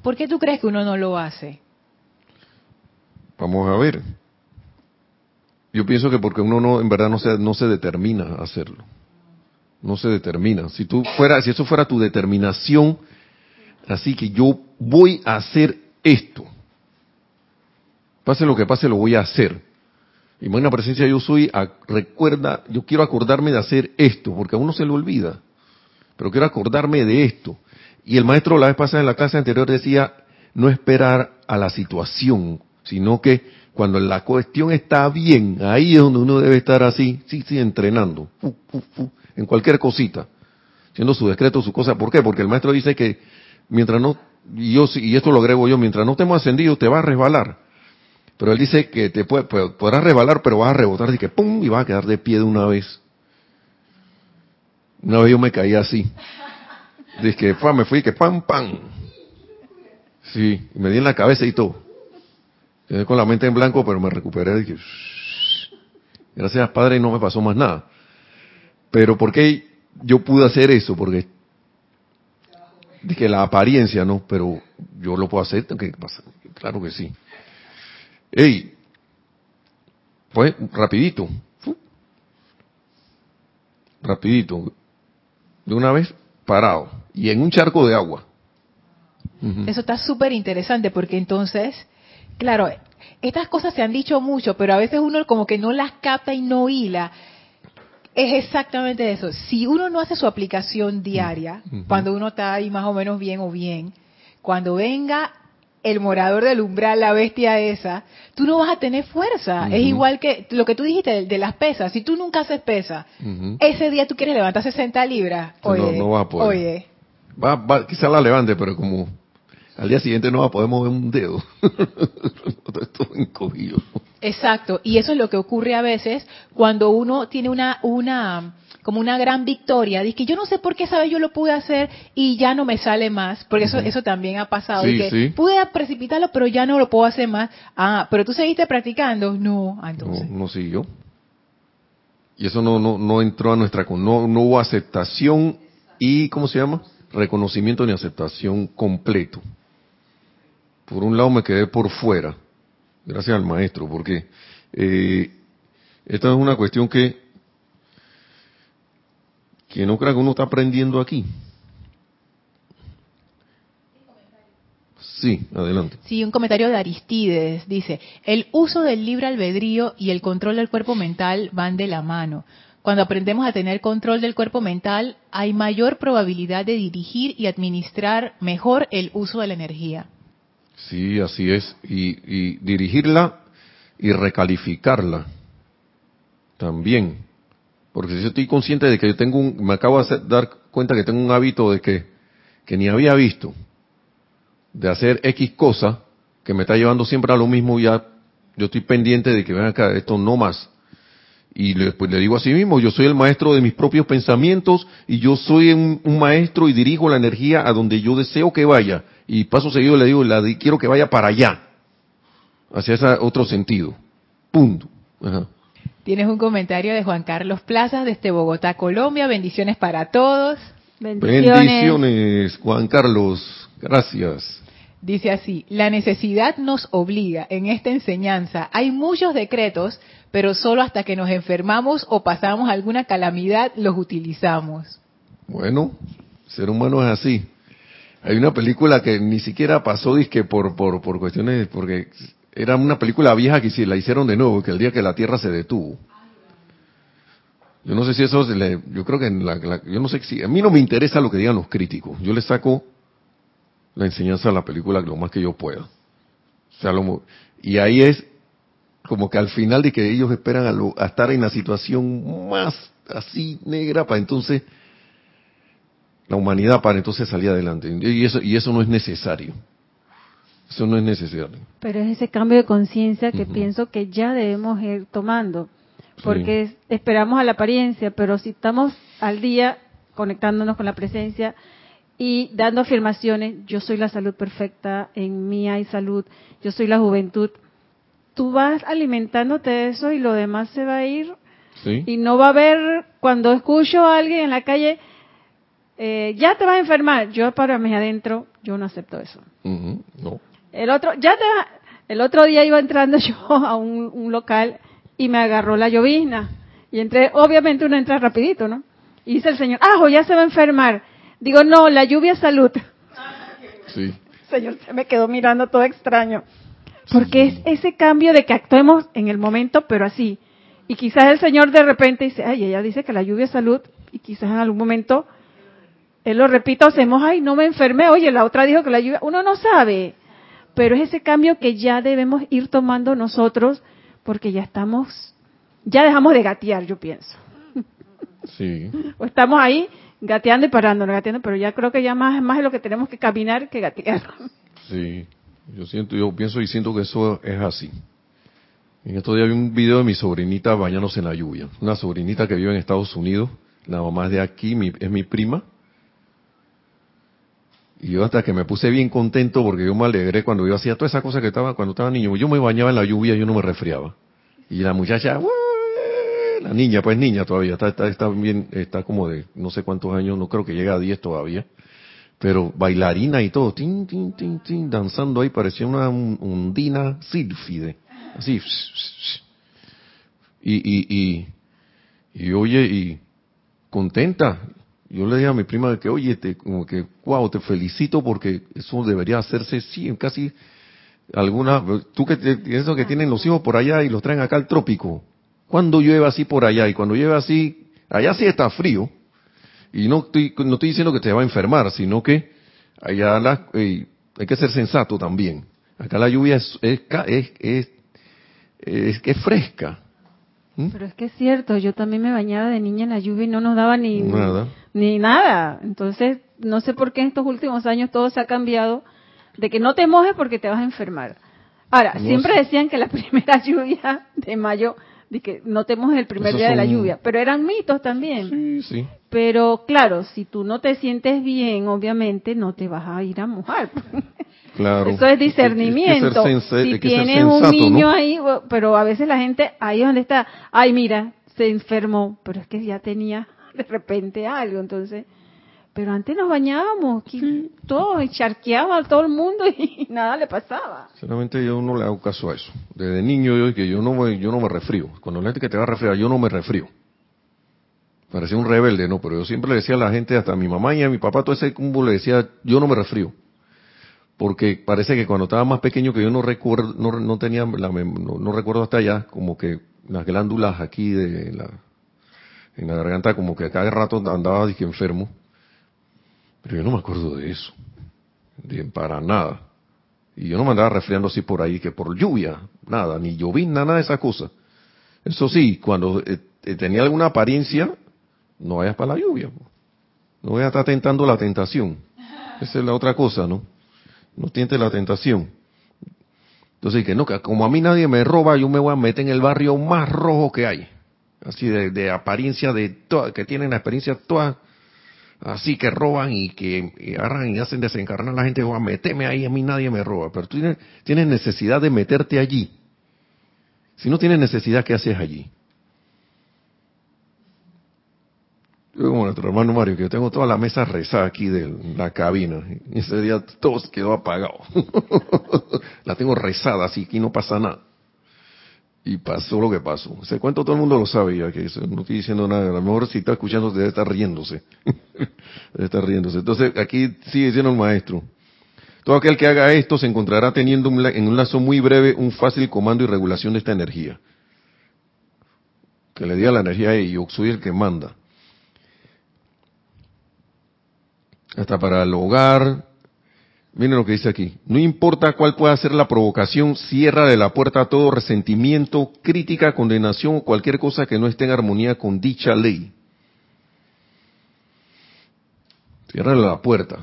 ¿Por qué tú crees que uno no lo hace? Vamos a ver. Yo pienso que porque uno no, en verdad no se, no se determina a hacerlo. No se determina. Si tú fuera, si eso fuera tu determinación, así que yo voy a hacer esto. Pase lo que pase, lo voy a hacer. Y la presencia yo soy, recuerda, yo quiero acordarme de hacer esto, porque a uno se le olvida. Pero quiero acordarme de esto. Y el maestro la vez pasada en la clase anterior decía, no esperar a la situación, sino que cuando la cuestión está bien, ahí es donde uno debe estar así, sí, sí, entrenando, en cualquier cosita, haciendo su decreto, su cosa. ¿Por qué? Porque el maestro dice que mientras no, yo y esto lo agrego yo, mientras no estemos ascendidos, te va a resbalar. Pero él dice que te puede, podrás resbalar, pero vas a rebotar y que pum, y vas a quedar de pie de una vez. Una vez yo me caí así. Dice que me fui, que pam, pam. Sí, me di en la cabeza y todo. Quedé con la mente en blanco, pero me recuperé. Dije, gracias Padre, no me pasó más nada. Pero ¿por qué yo pude hacer eso? Porque dije la apariencia, ¿no? Pero yo lo puedo hacer, ¿qué pasa? Claro que sí. Ey, fue rapidito. Rapidito. De una vez parado. Y en un charco de agua. Eso está súper interesante porque entonces, claro, estas cosas se han dicho mucho, pero a veces uno como que no las capta y no hila. Es exactamente eso. Si uno no hace su aplicación diaria, cuando uno está ahí más o menos bien o bien, cuando venga el morador del umbral, la bestia esa, tú no vas a tener fuerza. Es igual que lo que tú dijiste de, las pesas. Si tú nunca haces pesa, ese día tú quieres levantar 60 libras. Oye, no, a poder. Oye. Va, va, quizá la levante, pero como al día siguiente no va a poder mover un dedo. Todo encogido. Exacto. Y eso es lo que ocurre a veces cuando uno tiene una, una, como una gran victoria. Dice que yo no sé por qué esa vez yo lo pude hacer y ya no me sale más. Porque eso, eso también ha pasado. que pude precipitarlo, pero ya no lo puedo hacer más. Ah, pero tú seguiste practicando. No, ah, entonces. No, no siguió. Y eso no, no, no entró a nuestra, no, no hubo aceptación y, ¿cómo se llama? Reconocimiento ni aceptación completo. Por un lado me quedé por fuera, gracias al maestro, porque eh, esta es una cuestión que que no crea que uno está aprendiendo aquí. Sí, adelante. Sí, un comentario de Aristides dice, el uso del libre albedrío y el control del cuerpo mental van de la mano. Cuando aprendemos a tener control del cuerpo mental, hay mayor probabilidad de dirigir y administrar mejor el uso de la energía. Sí, así es. Y, dirigirla y recalificarla también. Porque si yo estoy consciente de que yo tengo un, me acabo de dar cuenta que tengo un hábito de que, que ni había visto, de hacer X cosa, que me está llevando siempre a lo mismo, ya yo estoy pendiente de que venga acá, esto no más. Y le, pues le digo a sí mismo, yo soy el maestro de mis propios pensamientos y yo soy un, maestro y dirijo la energía a donde yo deseo que vaya. Y paso seguido le digo, la, quiero que vaya para allá, hacia ese otro sentido. Punto. Tienes un comentario de Juan Carlos Plazas desde Bogotá, Colombia. Bendiciones para todos. Bendiciones. Bendiciones, Juan Carlos. Gracias. Dice así, la necesidad nos obliga en esta enseñanza. Hay muchos decretos pero solo hasta que nos enfermamos o pasamos alguna calamidad los utilizamos. Bueno, ser humano es así. Hay una película que ni siquiera pasó disque por, por, por cuestiones, porque era una película vieja que si la hicieron de nuevo, que el día que la Tierra se detuvo. Yo no sé si eso, le, yo creo que en la, yo no sé si, a mí no me interesa lo que digan los críticos. Yo le saco la enseñanza a la película lo más que yo pueda. O sea, lo, y ahí es como que al final de que ellos esperan a, estar en la situación más así negra para entonces la humanidad para entonces salir adelante y eso y eso no es necesario eso no es necesario pero es ese cambio de conciencia que pienso que ya debemos ir tomando porque esperamos a la apariencia pero si estamos al día conectándonos con la presencia y dando afirmaciones yo soy la salud perfecta en mí hay salud yo soy la juventud tú vas alimentándote de eso y lo demás se va a ir. Y no va a haber, cuando escucho a alguien en la calle, eh, ya te vas a enfermar. Yo para mí adentro, yo no acepto eso. no. El otro, ya te El otro día iba entrando yo a un, un local y me agarró la llovizna. Y entré, obviamente uno entra rapidito, ¿no? Y dice el señor, ah, ya se va a enfermar. Digo, no, la lluvia es salud. Sí. El señor se me quedó mirando todo extraño. Porque es ese cambio de que actuemos en el momento, pero así. Y quizás el Señor de repente dice, ay, ella dice que la lluvia es salud, y quizás en algún momento él lo repita, hacemos, ay, no me enfermé, oye, la otra dijo que la lluvia, uno no sabe. Pero es ese cambio que ya debemos ir tomando nosotros, porque ya estamos, ya dejamos de gatear, yo pienso. Sí. O estamos ahí gateando y parándonos, gateando, pero ya creo que ya más, más es lo que tenemos que caminar que gatear. Sí. Yo siento, yo pienso y siento que eso es así. En estos días vi un video de mi sobrinita bañándose en la lluvia. Una sobrinita que vive en Estados Unidos. La mamá es de aquí, mi- es mi prima. Y yo hasta que me puse bien contento porque yo me alegré cuando yo hacía toda esa cosa que estaba cuando estaba niño. Yo me bañaba en la lluvia y yo no me resfriaba. Y la muchacha, ¡ué! la niña, pues niña todavía, está, está, está bien, está como de no sé cuántos años, no creo que llegue a 10 todavía. Pero bailarina y todo, tin, tin, tin, tin, danzando ahí, parecía una un- undina sílfide. Así. Y, y, y, y oye, y contenta. Yo le dije a mi prima que, oye, te, como que, wow, te felicito porque eso debería hacerse, sí, en casi alguna, tú que, eso que tienen los hijos por allá y los traen acá al trópico. Cuando llueve así por allá y cuando llueve así, allá sí está frío. Y no estoy, no estoy diciendo que te va a enfermar, sino que allá la, eh, hay que ser sensato también. Acá la lluvia es, es, es, es, es fresca. ¿Mm? Pero es que es cierto, yo también me bañaba de niña en la lluvia y no nos daba ni Nada. Ni nada. Entonces, no sé por qué en estos últimos años todo se ha cambiado de que no te mojes porque te vas a enfermar. Ahora, No siempre sé. decían que la primera lluvia de mayo, de que no te mojes el primer Esos día de la lluvia, pero eran mitos también. Sí, sí. Pero claro, si tú no te sientes bien, obviamente no te vas a ir a mojar. Claro. Eso es discernimiento. Que si tienes un niño ¿no? ahí, pero a veces la gente ahí es donde está, ay mira, se enfermó, pero es que ya tenía de repente algo, entonces. Pero antes nos bañábamos, aquí todos, y charqueaba a todo el mundo y nada le pasaba. Sinceramente yo no le hago caso a eso. Desde niño yo que yo no me, yo no me refrío. Cuando la gente que te va a resfriar, yo no me refrío. Parecía un rebelde, no, pero yo siempre le decía a la gente, hasta a mi mamá y a mi papá, todo ese cumbo le decía, yo no me refrío. Porque parece que cuando estaba más pequeño que yo no recuerdo, no, no tenía, la no, no recuerdo hasta allá, como que las glándulas aquí de la, en la garganta, como que a cada rato andaba dije, enfermo. Pero yo no me acuerdo de eso. De, para nada. Y yo no me andaba resfriando así por ahí, que por lluvia, nada, ni llovizna, nada de esas cosas. Eso sí, cuando eh, eh, tenía alguna apariencia, no vayas para la lluvia. No vayas a estar tentando la tentación. Esa es la otra cosa, ¿no? No tiente la tentación. Entonces, que no, que como a mí nadie me roba, yo me voy a meter en el barrio más rojo que hay. Así de, de apariencia de toda, que tienen la experiencia toda así que roban y que y agarran y hacen desencarnar a la gente, voy a meterme ahí, a mí nadie me roba. Pero tú tienes, tienes necesidad de meterte allí. Si no tienes necesidad, ¿qué haces allí? Yo como nuestro hermano Mario, que yo tengo toda la mesa rezada aquí de la cabina. Y ese día todo se quedó apagado. la tengo rezada, así que no pasa nada. Y pasó lo que pasó. Ese cuento todo el mundo lo sabe ya, que no estoy diciendo nada. A lo mejor si está escuchando debe estar riéndose. debe estar riéndose. Entonces aquí sigue diciendo el maestro. Todo aquel que haga esto se encontrará teniendo un en un lazo muy breve un fácil comando y regulación de esta energía. Que le diga la energía a yo soy el que manda. Hasta para el hogar. Miren lo que dice aquí. No importa cuál pueda ser la provocación, cierra de la puerta a todo resentimiento, crítica, condenación o cualquier cosa que no esté en armonía con dicha ley. Cierra la puerta.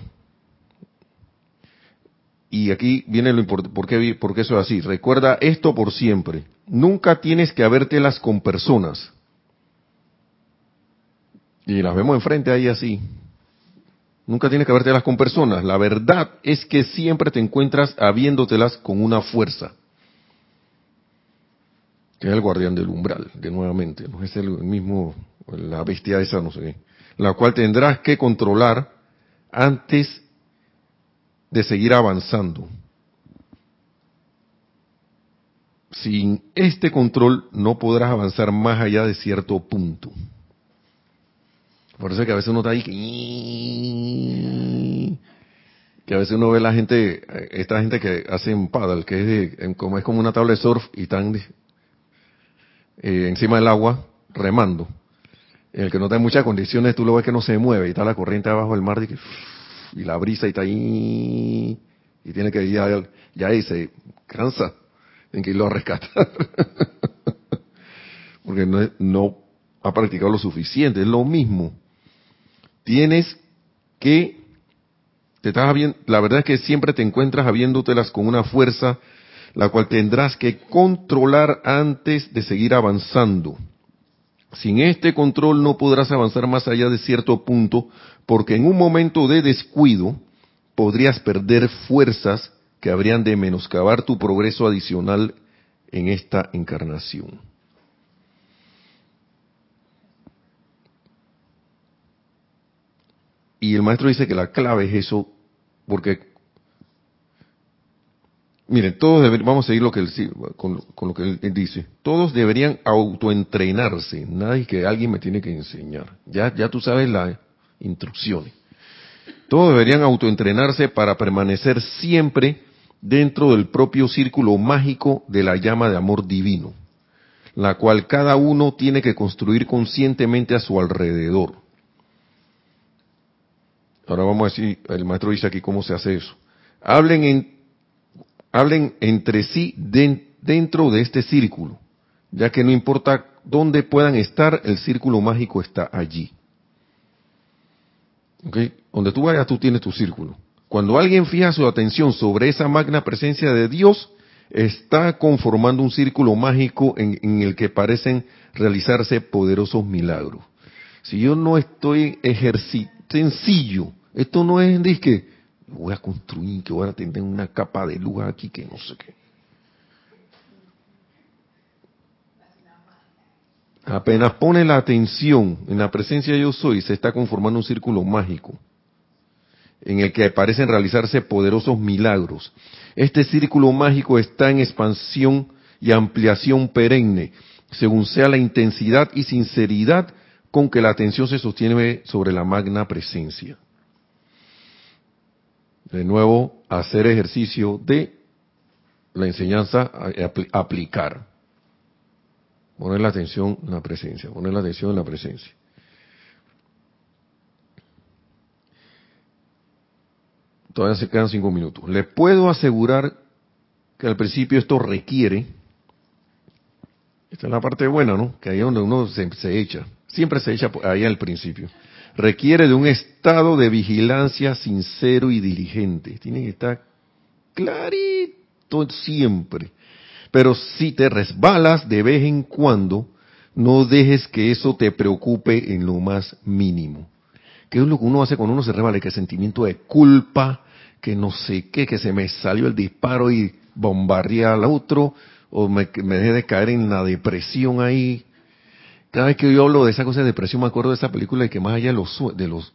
Y aquí viene lo importante, ¿por qué, por qué eso es así? Recuerda esto por siempre. Nunca tienes que habértelas con personas. Y las vemos enfrente ahí así. Nunca tienes que habértelas con personas. La verdad es que siempre te encuentras habiéndotelas con una fuerza. Que es el guardián del umbral, de nuevamente. No es el mismo, la bestia esa, no sé. La cual tendrás que controlar antes de seguir avanzando. sin este control no podrás avanzar más allá de cierto punto. Por eso es que a veces uno está ahí que, que a veces uno ve la gente, esta gente que hace un paddle, que es, como, es como una tabla de surf y están eh, encima del agua remando. El que no tiene muchas condiciones, tú lo ves que no se mueve y está la corriente abajo del mar y, y la brisa y está ahí y tiene que ir ya, ya ahí se cansa en que irlo a rescatar. Porque no, no ha practicado lo suficiente, es lo mismo. Tienes que, te estás bien, la verdad es que siempre te encuentras habiéndotelas con una fuerza la cual tendrás que controlar antes de seguir avanzando. Sin este control no podrás avanzar más allá de cierto punto, porque en un momento de descuido podrías perder fuerzas que habrían de menoscabar tu progreso adicional en esta encarnación. Y el maestro dice que la clave es eso, porque, miren, todos vamos a seguir lo que él, con, lo que él dice, todos deberían autoentrenarse, nadie que alguien me tiene que enseñar, ya, ya tú sabes las instrucciones. Todos deberían autoentrenarse para permanecer siempre dentro del propio círculo mágico de la llama de amor divino, la cual cada uno tiene que construir conscientemente a su alrededor. Ahora vamos a decir, el maestro dice aquí cómo se hace eso. Hablen, en, hablen entre sí dentro de este círculo, ya que no importa dónde puedan estar, el círculo mágico está allí. ¿Okay? Donde tú vayas, tú tienes tu círculo. Cuando alguien fija su atención sobre esa magna presencia de Dios, está conformando un círculo mágico en, el que parecen realizarse poderosos milagros. Si yo no estoy ejercitando, sencillo, esto no es que voy a construir, que voy a tener una capa de luz aquí, que no sé qué. Apenas pone la atención en la presencia de yo soy, se está conformando un círculo mágico en el que parecen realizarse poderosos milagros. Este círculo mágico está en expansión y ampliación perenne, según sea la intensidad y sinceridad con que la atención se sostiene sobre la magna presencia. De nuevo, hacer ejercicio de la enseñanza, aplicar. Poner la atención en la presencia, poner la atención en la presencia. Todavía se quedan cinco minutos. Le puedo asegurar que al principio esto requiere, esta es la parte buena, ¿no? Que ahí es donde uno se, echa, siempre se echa ahí al principio. Requiere de un estado de vigilancia sincero y diligente. Tiene que estar clarito siempre. Pero si te resbalas de vez en cuando, no dejes que eso te preocupe en lo más mínimo. ¿Qué es lo que uno hace cuando uno se rebala? Que sentimiento de culpa, que no sé qué, que se me salió el disparo y bombardeé al otro, o me, me dejé de caer en la depresión ahí. Cada vez que yo hablo de esa cosa de depresión, me acuerdo de esa película de que más allá de los, de los,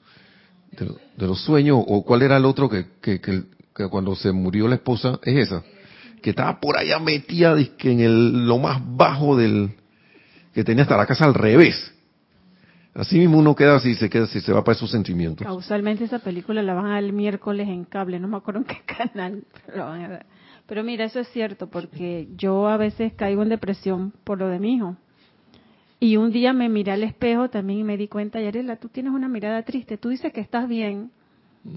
de los, sueños, o cuál era el otro que, que, que, cuando se murió la esposa, es esa, que estaba por allá metida que en el, lo más bajo del, que tenía hasta la casa al revés Así mismo uno queda así, se queda así, se va para esos sentimientos. Causalmente esa película la van a miércoles en cable, no me acuerdo en qué canal, pero, van a dar. pero mira, eso es cierto, porque yo a veces caigo en depresión por lo de mi hijo. Y un día me miré al espejo también y me di cuenta, Yarela, tú tienes una mirada triste, tú dices que estás bien,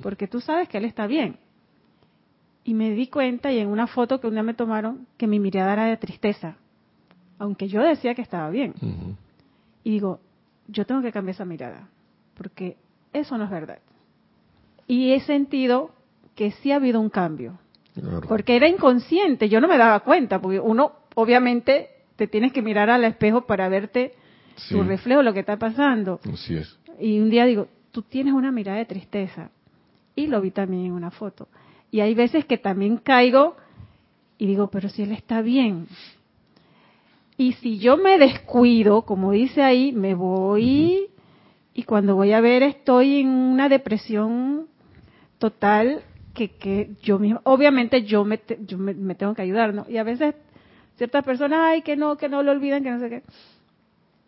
porque tú sabes que él está bien. Y me di cuenta, y en una foto que un día me tomaron, que mi mirada era de tristeza, aunque yo decía que estaba bien. Y digo, yo tengo que cambiar esa mirada, porque eso no es verdad. Y he sentido que sí ha habido un cambio, porque era inconsciente, yo no me daba cuenta, porque uno obviamente te tienes que mirar al espejo para verte tu reflejo, lo que está pasando. Así es. Y un día digo, tú tienes una mirada de tristeza, y lo vi también en una foto. Y hay veces que también caigo y digo, pero si él está bien, y si yo me descuido, como dice ahí, me voy y cuando voy a ver estoy en una depresión total que, que yo mismo, obviamente yo me, yo me, tengo que ayudar, ¿no? Y a veces Ciertas personas, ay, que no, que no lo olvidan, que no sé qué.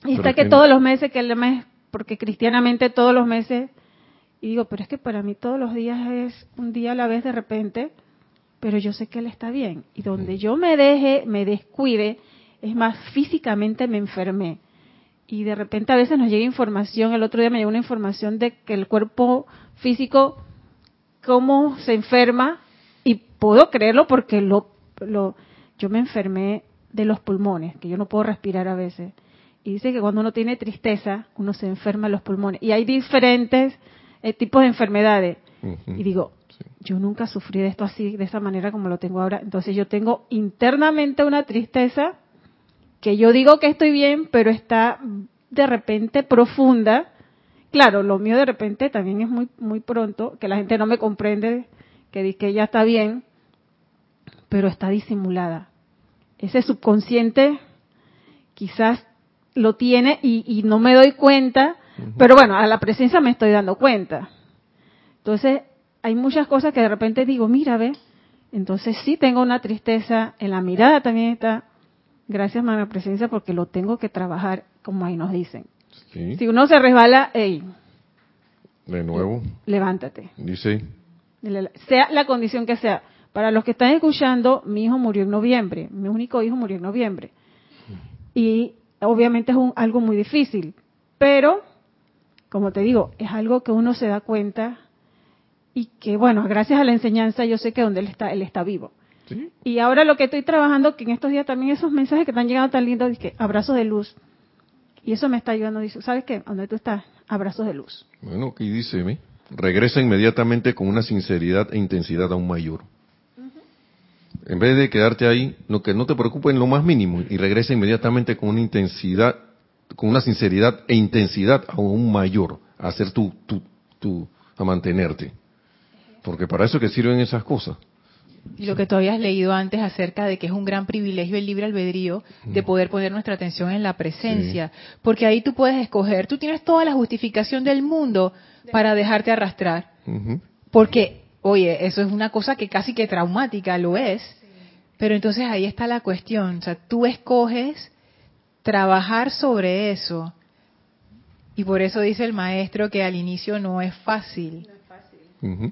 Y está es que que- todos los meses, que el mes, porque cristianamente todos los meses, y digo, pero es que para mí todos los días es un día a la vez de repente, pero yo sé que él está bien. Y donde yo me deje, me descuide, es más, físicamente me enfermé. Y de repente a veces nos llega información, el otro día me llegó una información de que el cuerpo físico, cómo se enferma, y puedo creerlo porque lo, lo, yo me enfermé de los pulmones, que yo no puedo respirar a veces. Y dice que cuando uno tiene tristeza, uno se enferma de los pulmones. Y hay diferentes eh, tipos de enfermedades. Y digo, Sí. yo nunca sufrí de esto así, de esa manera como lo tengo ahora. Entonces yo tengo internamente una tristeza que yo digo que estoy bien, pero está de repente profunda. Claro, lo mío de repente también es muy muy pronto, que la gente no me comprende, que dice que ya está bien, pero está disimulada. Ese subconsciente quizás lo tiene y, y no me doy cuenta, pero bueno, a la presencia me estoy dando cuenta. Entonces, hay muchas cosas que de repente digo, mira, ve, entonces sí tengo una tristeza, en la mirada también está, gracias a la presencia, porque lo tengo que trabajar, como ahí nos dicen. Sí. Si uno se resbala, hey, De nuevo, levántate. dice, Sea la condición que sea. Para los que están escuchando, mi hijo murió en noviembre, mi único hijo murió en noviembre. Y obviamente es un- algo muy difícil, pero, como te digo, es algo que uno se da cuenta y que, bueno, gracias a la enseñanza yo sé que donde él está, él está vivo. ¿sí? Y ahora lo que estoy trabajando, que en estos días también esos mensajes que están llegando tan lindos, que abrazos de luz. Y eso me está ayudando. Dice, ¿sabes qué? Donde tú estás, abrazos de luz. Bueno, aquí dice, ¿ve? regresa inmediatamente con una sinceridad e intensidad aún mayor. En vez de quedarte ahí, no, que no te preocupes en lo más mínimo y regresa inmediatamente con una intensidad, con una sinceridad e intensidad aún mayor a hacer tu, tu, tu, a mantenerte. Porque para eso que sirven esas cosas. Y lo que tú habías leído antes acerca de que es un gran privilegio el libre albedrío de poder poner nuestra atención en la presencia, porque ahí tú puedes escoger, tú tienes toda la justificación del mundo para dejarte arrastrar, porque, oye, eso es una cosa que casi que traumática, lo es, pero entonces ahí está la cuestión, o sea, tú escoges trabajar sobre eso, y por eso dice el maestro que al inicio no es fácil. Ujú.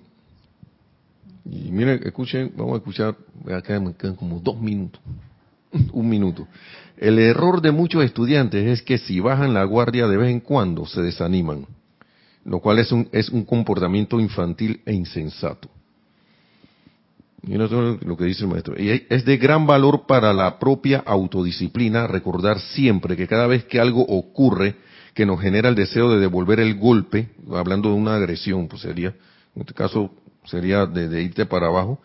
Y miren, escuchen, vamos a escuchar, acá me quedan como dos minutos, un minuto. El error de muchos estudiantes es que si bajan la guardia de vez en cuando se desaniman, lo cual es un, es un comportamiento infantil e insensato. Todo lo que dice el maestro. Y es de gran valor para la propia autodisciplina recordar siempre que cada vez que algo ocurre que nos genera el deseo de devolver el golpe, hablando de una agresión, pues sería, en este caso sería de, de irte para abajo,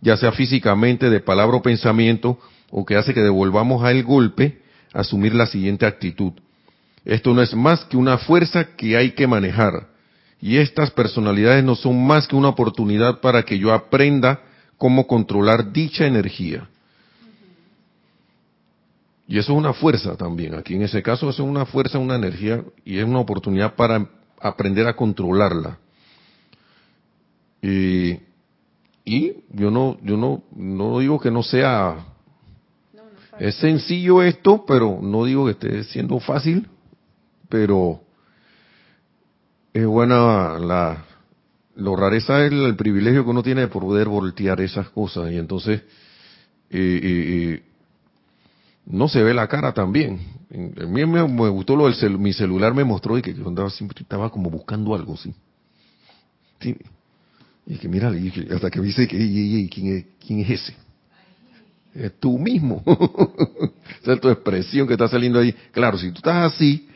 ya sea físicamente, de palabra o pensamiento, o que hace que devolvamos a el golpe, asumir la siguiente actitud. Esto no es más que una fuerza que hay que manejar. Y estas personalidades no son más que una oportunidad para que yo aprenda cómo controlar dicha energía. Y eso es una fuerza también. Aquí en ese caso eso es una fuerza, una energía y es una oportunidad para aprender a controlarla. Y, y yo no, yo no, no digo que no sea, es sencillo esto, pero no digo que esté siendo fácil, pero es buena la, lo rareza es el, privilegio que uno tiene de poder voltear esas cosas y entonces no se ve la cara también. A mí me, gustó lo del cel- mi celular me mostró y que yo andaba siempre estaba como buscando algo, sí. Sí. Y que mira, y hasta que me dice que "Ey, ey, ey, ¿quién, es, quién es ese? Es tú mismo. Esa es tu expresión que está saliendo ahí. Claro, si tú estás así,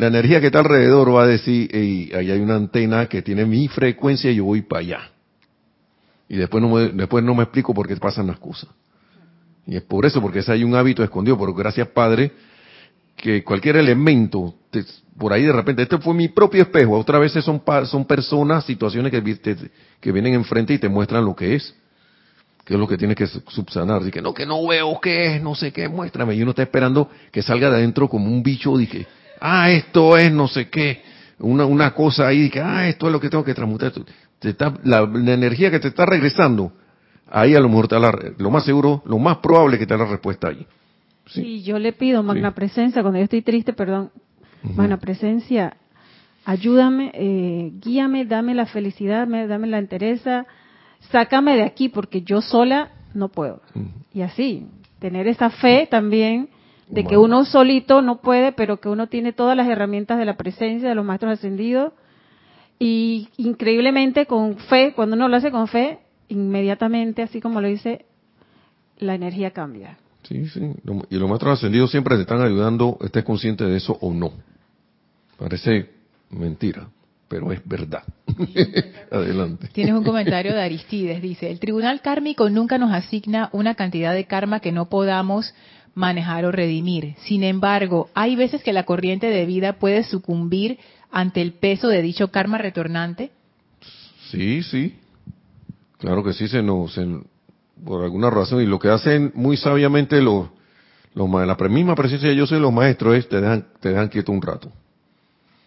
la energía que está alrededor va a decir, "Ey, ahí hay una antena que tiene mi frecuencia y yo voy para allá. Y después no me, después no me explico por qué pasan las cosas. Y es por eso, porque ese hay un hábito escondido, pero gracias Padre, que cualquier elemento, por ahí de repente, este fue mi propio espejo, otras veces son, son personas, situaciones que, te- que vienen enfrente y te muestran lo que es, que es lo que tienes que su- subsanar. Dice, no, que no veo qué es, no sé qué, muéstrame. Y uno está esperando que salga de adentro como un bicho, dije, ah, esto es no sé qué, una, una cosa ahí, que, ah, esto es lo que tengo que transmutar. Te está- la, la energía que te está regresando ahí a lo mejor está la, lo más seguro, lo más probable que te la respuesta allí. Sí, yo le pido, Magna Presencia, cuando yo estoy triste, perdón, Magna Presencia, ayúdame, eh, guíame, dame la felicidad, dame la entereza, sácame de aquí porque yo sola no puedo. Y así, tener esa fe también de que uno solito no puede, pero que uno tiene todas las herramientas de la presencia de los maestros ascendidos y increíblemente con fe, cuando uno lo hace con fe, inmediatamente, así como lo dice, la energía cambia. Sí, sí. Y los maestros ascendidos siempre te están ayudando, estés consciente de eso o no. Parece mentira, pero es verdad. Adelante. Tienes un comentario de Aristides. Dice, el tribunal kármico nunca nos asigna una cantidad de karma que no podamos manejar o redimir. Sin embargo, hay veces que la corriente de vida puede sucumbir ante el peso de dicho karma retornante. Sí, sí. Claro que sí, se nos, por alguna razón, y lo que hacen muy sabiamente los, la misma presencia de yo soy los maestros es te dejan, te dejan quieto un rato.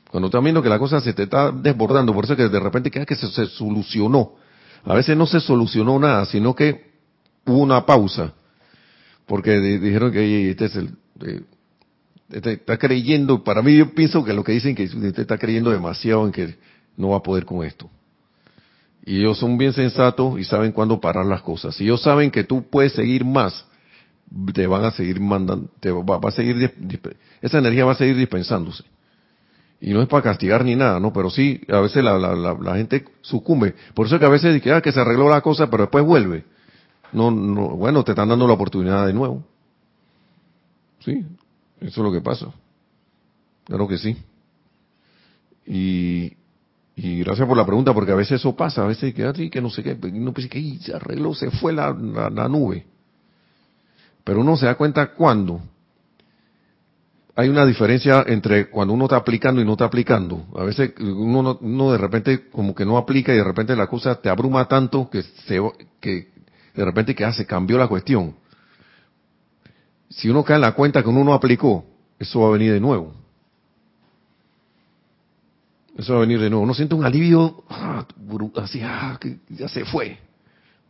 Cuando estás viendo que la cosa se te está desbordando, por eso que de repente queda que se, se solucionó. A veces no se solucionó nada, sino que hubo una pausa. Porque dijeron que este es el, este está creyendo, para mí yo pienso que lo que dicen que este está creyendo demasiado en que no va a poder con esto. Y ellos son bien sensatos y saben cuándo parar las cosas. Si ellos saben que tú puedes seguir más, te van a seguir mandando, te va, a seguir, esa energía va a seguir dispensándose. Y no es para castigar ni nada, ¿no? Pero sí, a veces la, la, la, gente sucumbe. Por eso es que a veces dice, ah, que se arregló la cosa, pero después vuelve. No, no, bueno, te están dando la oportunidad de nuevo. Sí, eso es lo que pasa. Claro que sí. Y, gracias por la pregunta, porque a veces eso pasa, a veces que así, que no sé qué, no piensa que se arregló, se fue la, la, nube. Pero uno se da cuenta cuando hay una diferencia entre cuando uno está aplicando y no está aplicando. A veces uno, uno de repente como que no aplica y de repente la cosa te abruma tanto que se que de repente que hace cambió la cuestión. Si uno cae en la cuenta que uno no aplicó, eso va a venir de nuevo. Eso va a venir de nuevo. Uno siente un alivio, ah, así, ah, ya se fue.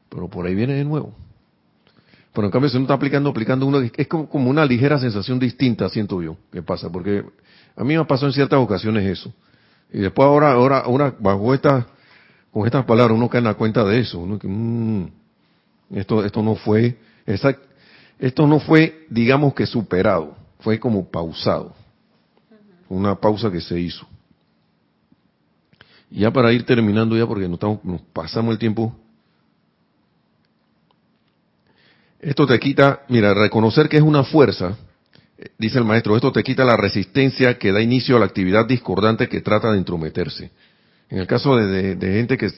Pero por ahí viene de nuevo. Pero en cambio, si uno está aplicando, aplicando uno, es como una ligera sensación distinta, siento yo, que pasa. Porque a mí me pasó en ciertas ocasiones eso. Y después ahora, ahora, ahora bajo esta, con estas palabras, uno cae en la cuenta de eso. Uno que, mmm, esto, esto no fue, esto no fue, digamos que superado, fue como pausado. Una pausa que se hizo. Ya para ir terminando ya, porque nos, estamos, nos pasamos el tiempo. Esto te quita, mira, reconocer que es una fuerza, eh, dice el maestro, esto te quita la resistencia que da inicio a la actividad discordante que trata de entrometerse. En el caso de, gente que,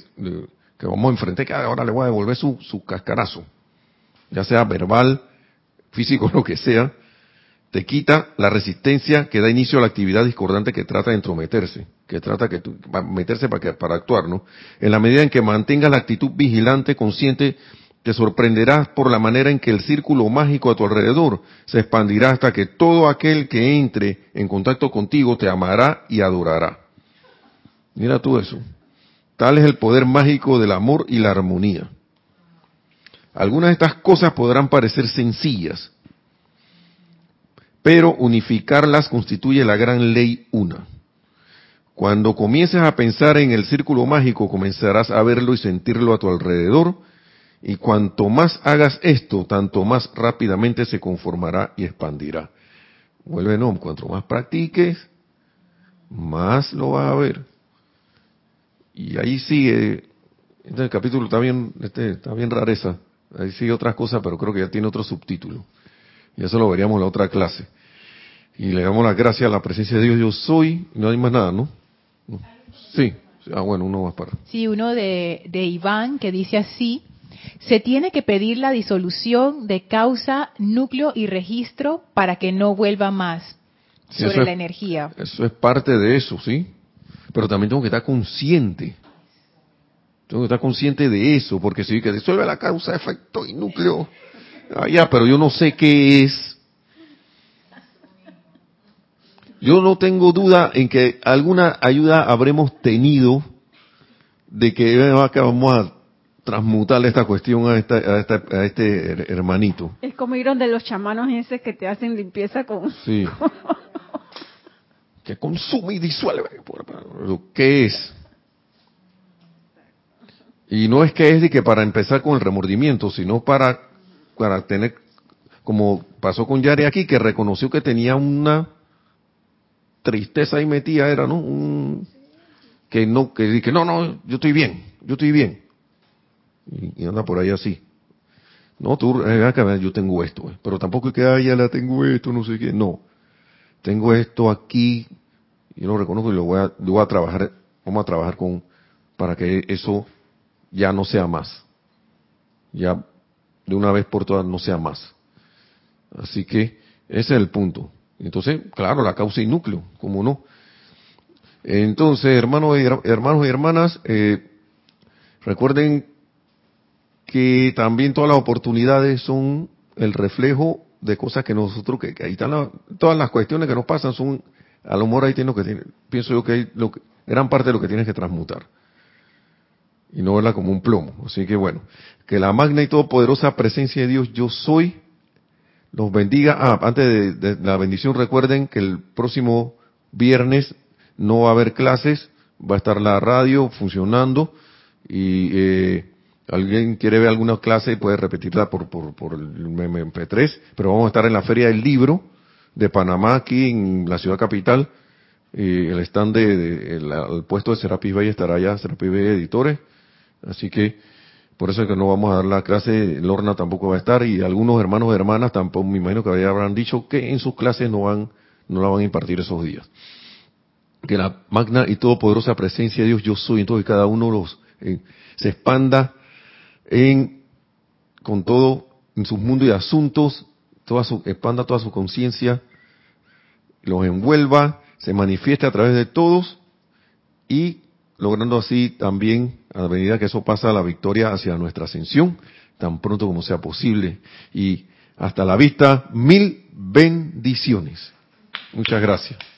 que vamos a enfrentar, que ahora le voy a devolver su, su cascarazo, ya sea verbal, físico, lo que sea, te quita la resistencia que da inicio a la actividad discordante que trata de entrometerse, que trata que meterse para, que, para actuar, ¿no? En la medida en que mantengas la actitud vigilante, consciente, te sorprenderás por la manera en que el círculo mágico a tu alrededor se expandirá hasta que todo aquel que entre en contacto contigo te amará y adorará. Mira tú eso. Tal es el poder mágico del amor y la armonía. Algunas de estas cosas podrán parecer sencillas, pero unificarlas constituye la gran ley una. Cuando comiences a pensar en el círculo mágico, comenzarás a verlo y sentirlo a tu alrededor, y cuanto más hagas esto, tanto más rápidamente se conformará y expandirá. Vuelve, no, cuanto más practiques, más lo vas a ver. Y ahí sigue, este capítulo está bien, este, está bien rareza, ahí sigue otras cosas, pero creo que ya tiene otro subtítulo. Y eso lo veríamos en la otra clase. Y le damos las gracias a la presencia de Dios, yo soy, no hay más nada, ¿no? Sí, ah, bueno, uno más para. Sí, uno de, de Iván que dice así, se tiene que pedir la disolución de causa, núcleo y registro para que no vuelva más sobre la energía. Eso es parte de eso, ¿sí? Pero también tengo que estar consciente. Tengo que estar consciente de eso, porque si que disuelve la causa, efecto y núcleo. Ah, ya, pero yo no sé qué es. Yo no tengo duda en que alguna ayuda habremos tenido de que vamos a transmutarle esta cuestión a, esta, a, esta, a este hermanito. Es como ir donde los chamanos ese que te hacen limpieza con... Sí. que consume y disuelve. ¿Qué es? Y no es que es de que para empezar con el remordimiento, sino para, para tener, como pasó con Yari aquí, que reconoció que tenía una tristeza ahí metida, era, ¿no? Un, que no, que, que no, no, yo estoy bien, yo estoy bien. Y, anda por ahí así. No, tú, eh, yo tengo esto, eh, pero tampoco es que, ah, ya la tengo esto, no sé qué, no. Tengo esto aquí, yo lo reconozco y lo voy a, lo trabajar, vamos a trabajar con, para que eso ya no sea más. Ya de una vez por todas no sea más. Así que ese es el punto. Entonces, claro, la causa y núcleo, como no. Entonces, hermanos y, hermanos y hermanas, eh, recuerden que también todas las oportunidades son el reflejo de cosas que nosotros, que, ahí están todas las cuestiones que nos pasan son, a lo mejor ahí tiene lo que pienso yo que hay lo que, gran parte de lo que tienes que transmutar. Y no verla como un plomo. Así que bueno, que la magna y todopoderosa presencia de Dios, yo soy, los bendiga. Ah, antes de, la bendición recuerden que el próximo viernes no va a haber clases, va a estar la radio funcionando y eh, alguien quiere ver alguna clase puede repetirla por, por, por el MP3, pero vamos a estar en la Feria del Libro de Panamá, aquí en la ciudad capital. y el stand de, el, puesto de Serapis Bay estará allá, Serapis Bay Editores. Así que por eso es que no vamos a dar la clase, Lorna tampoco va a estar y algunos hermanos y hermanas tampoco, me imagino que habrán dicho que en sus clases no van, no la van a impartir esos días. Que la magna y todopoderosa presencia de Dios, yo soy, entonces cada uno los eh, se expanda en, con todo, en sus mundos y asuntos, toda su, expanda toda su conciencia, los envuelva, se manifieste a través de todos y logrando así también, a medida que eso pasa, la victoria hacia nuestra ascensión, tan pronto como sea posible. Y hasta la vista, mil bendiciones. Muchas gracias.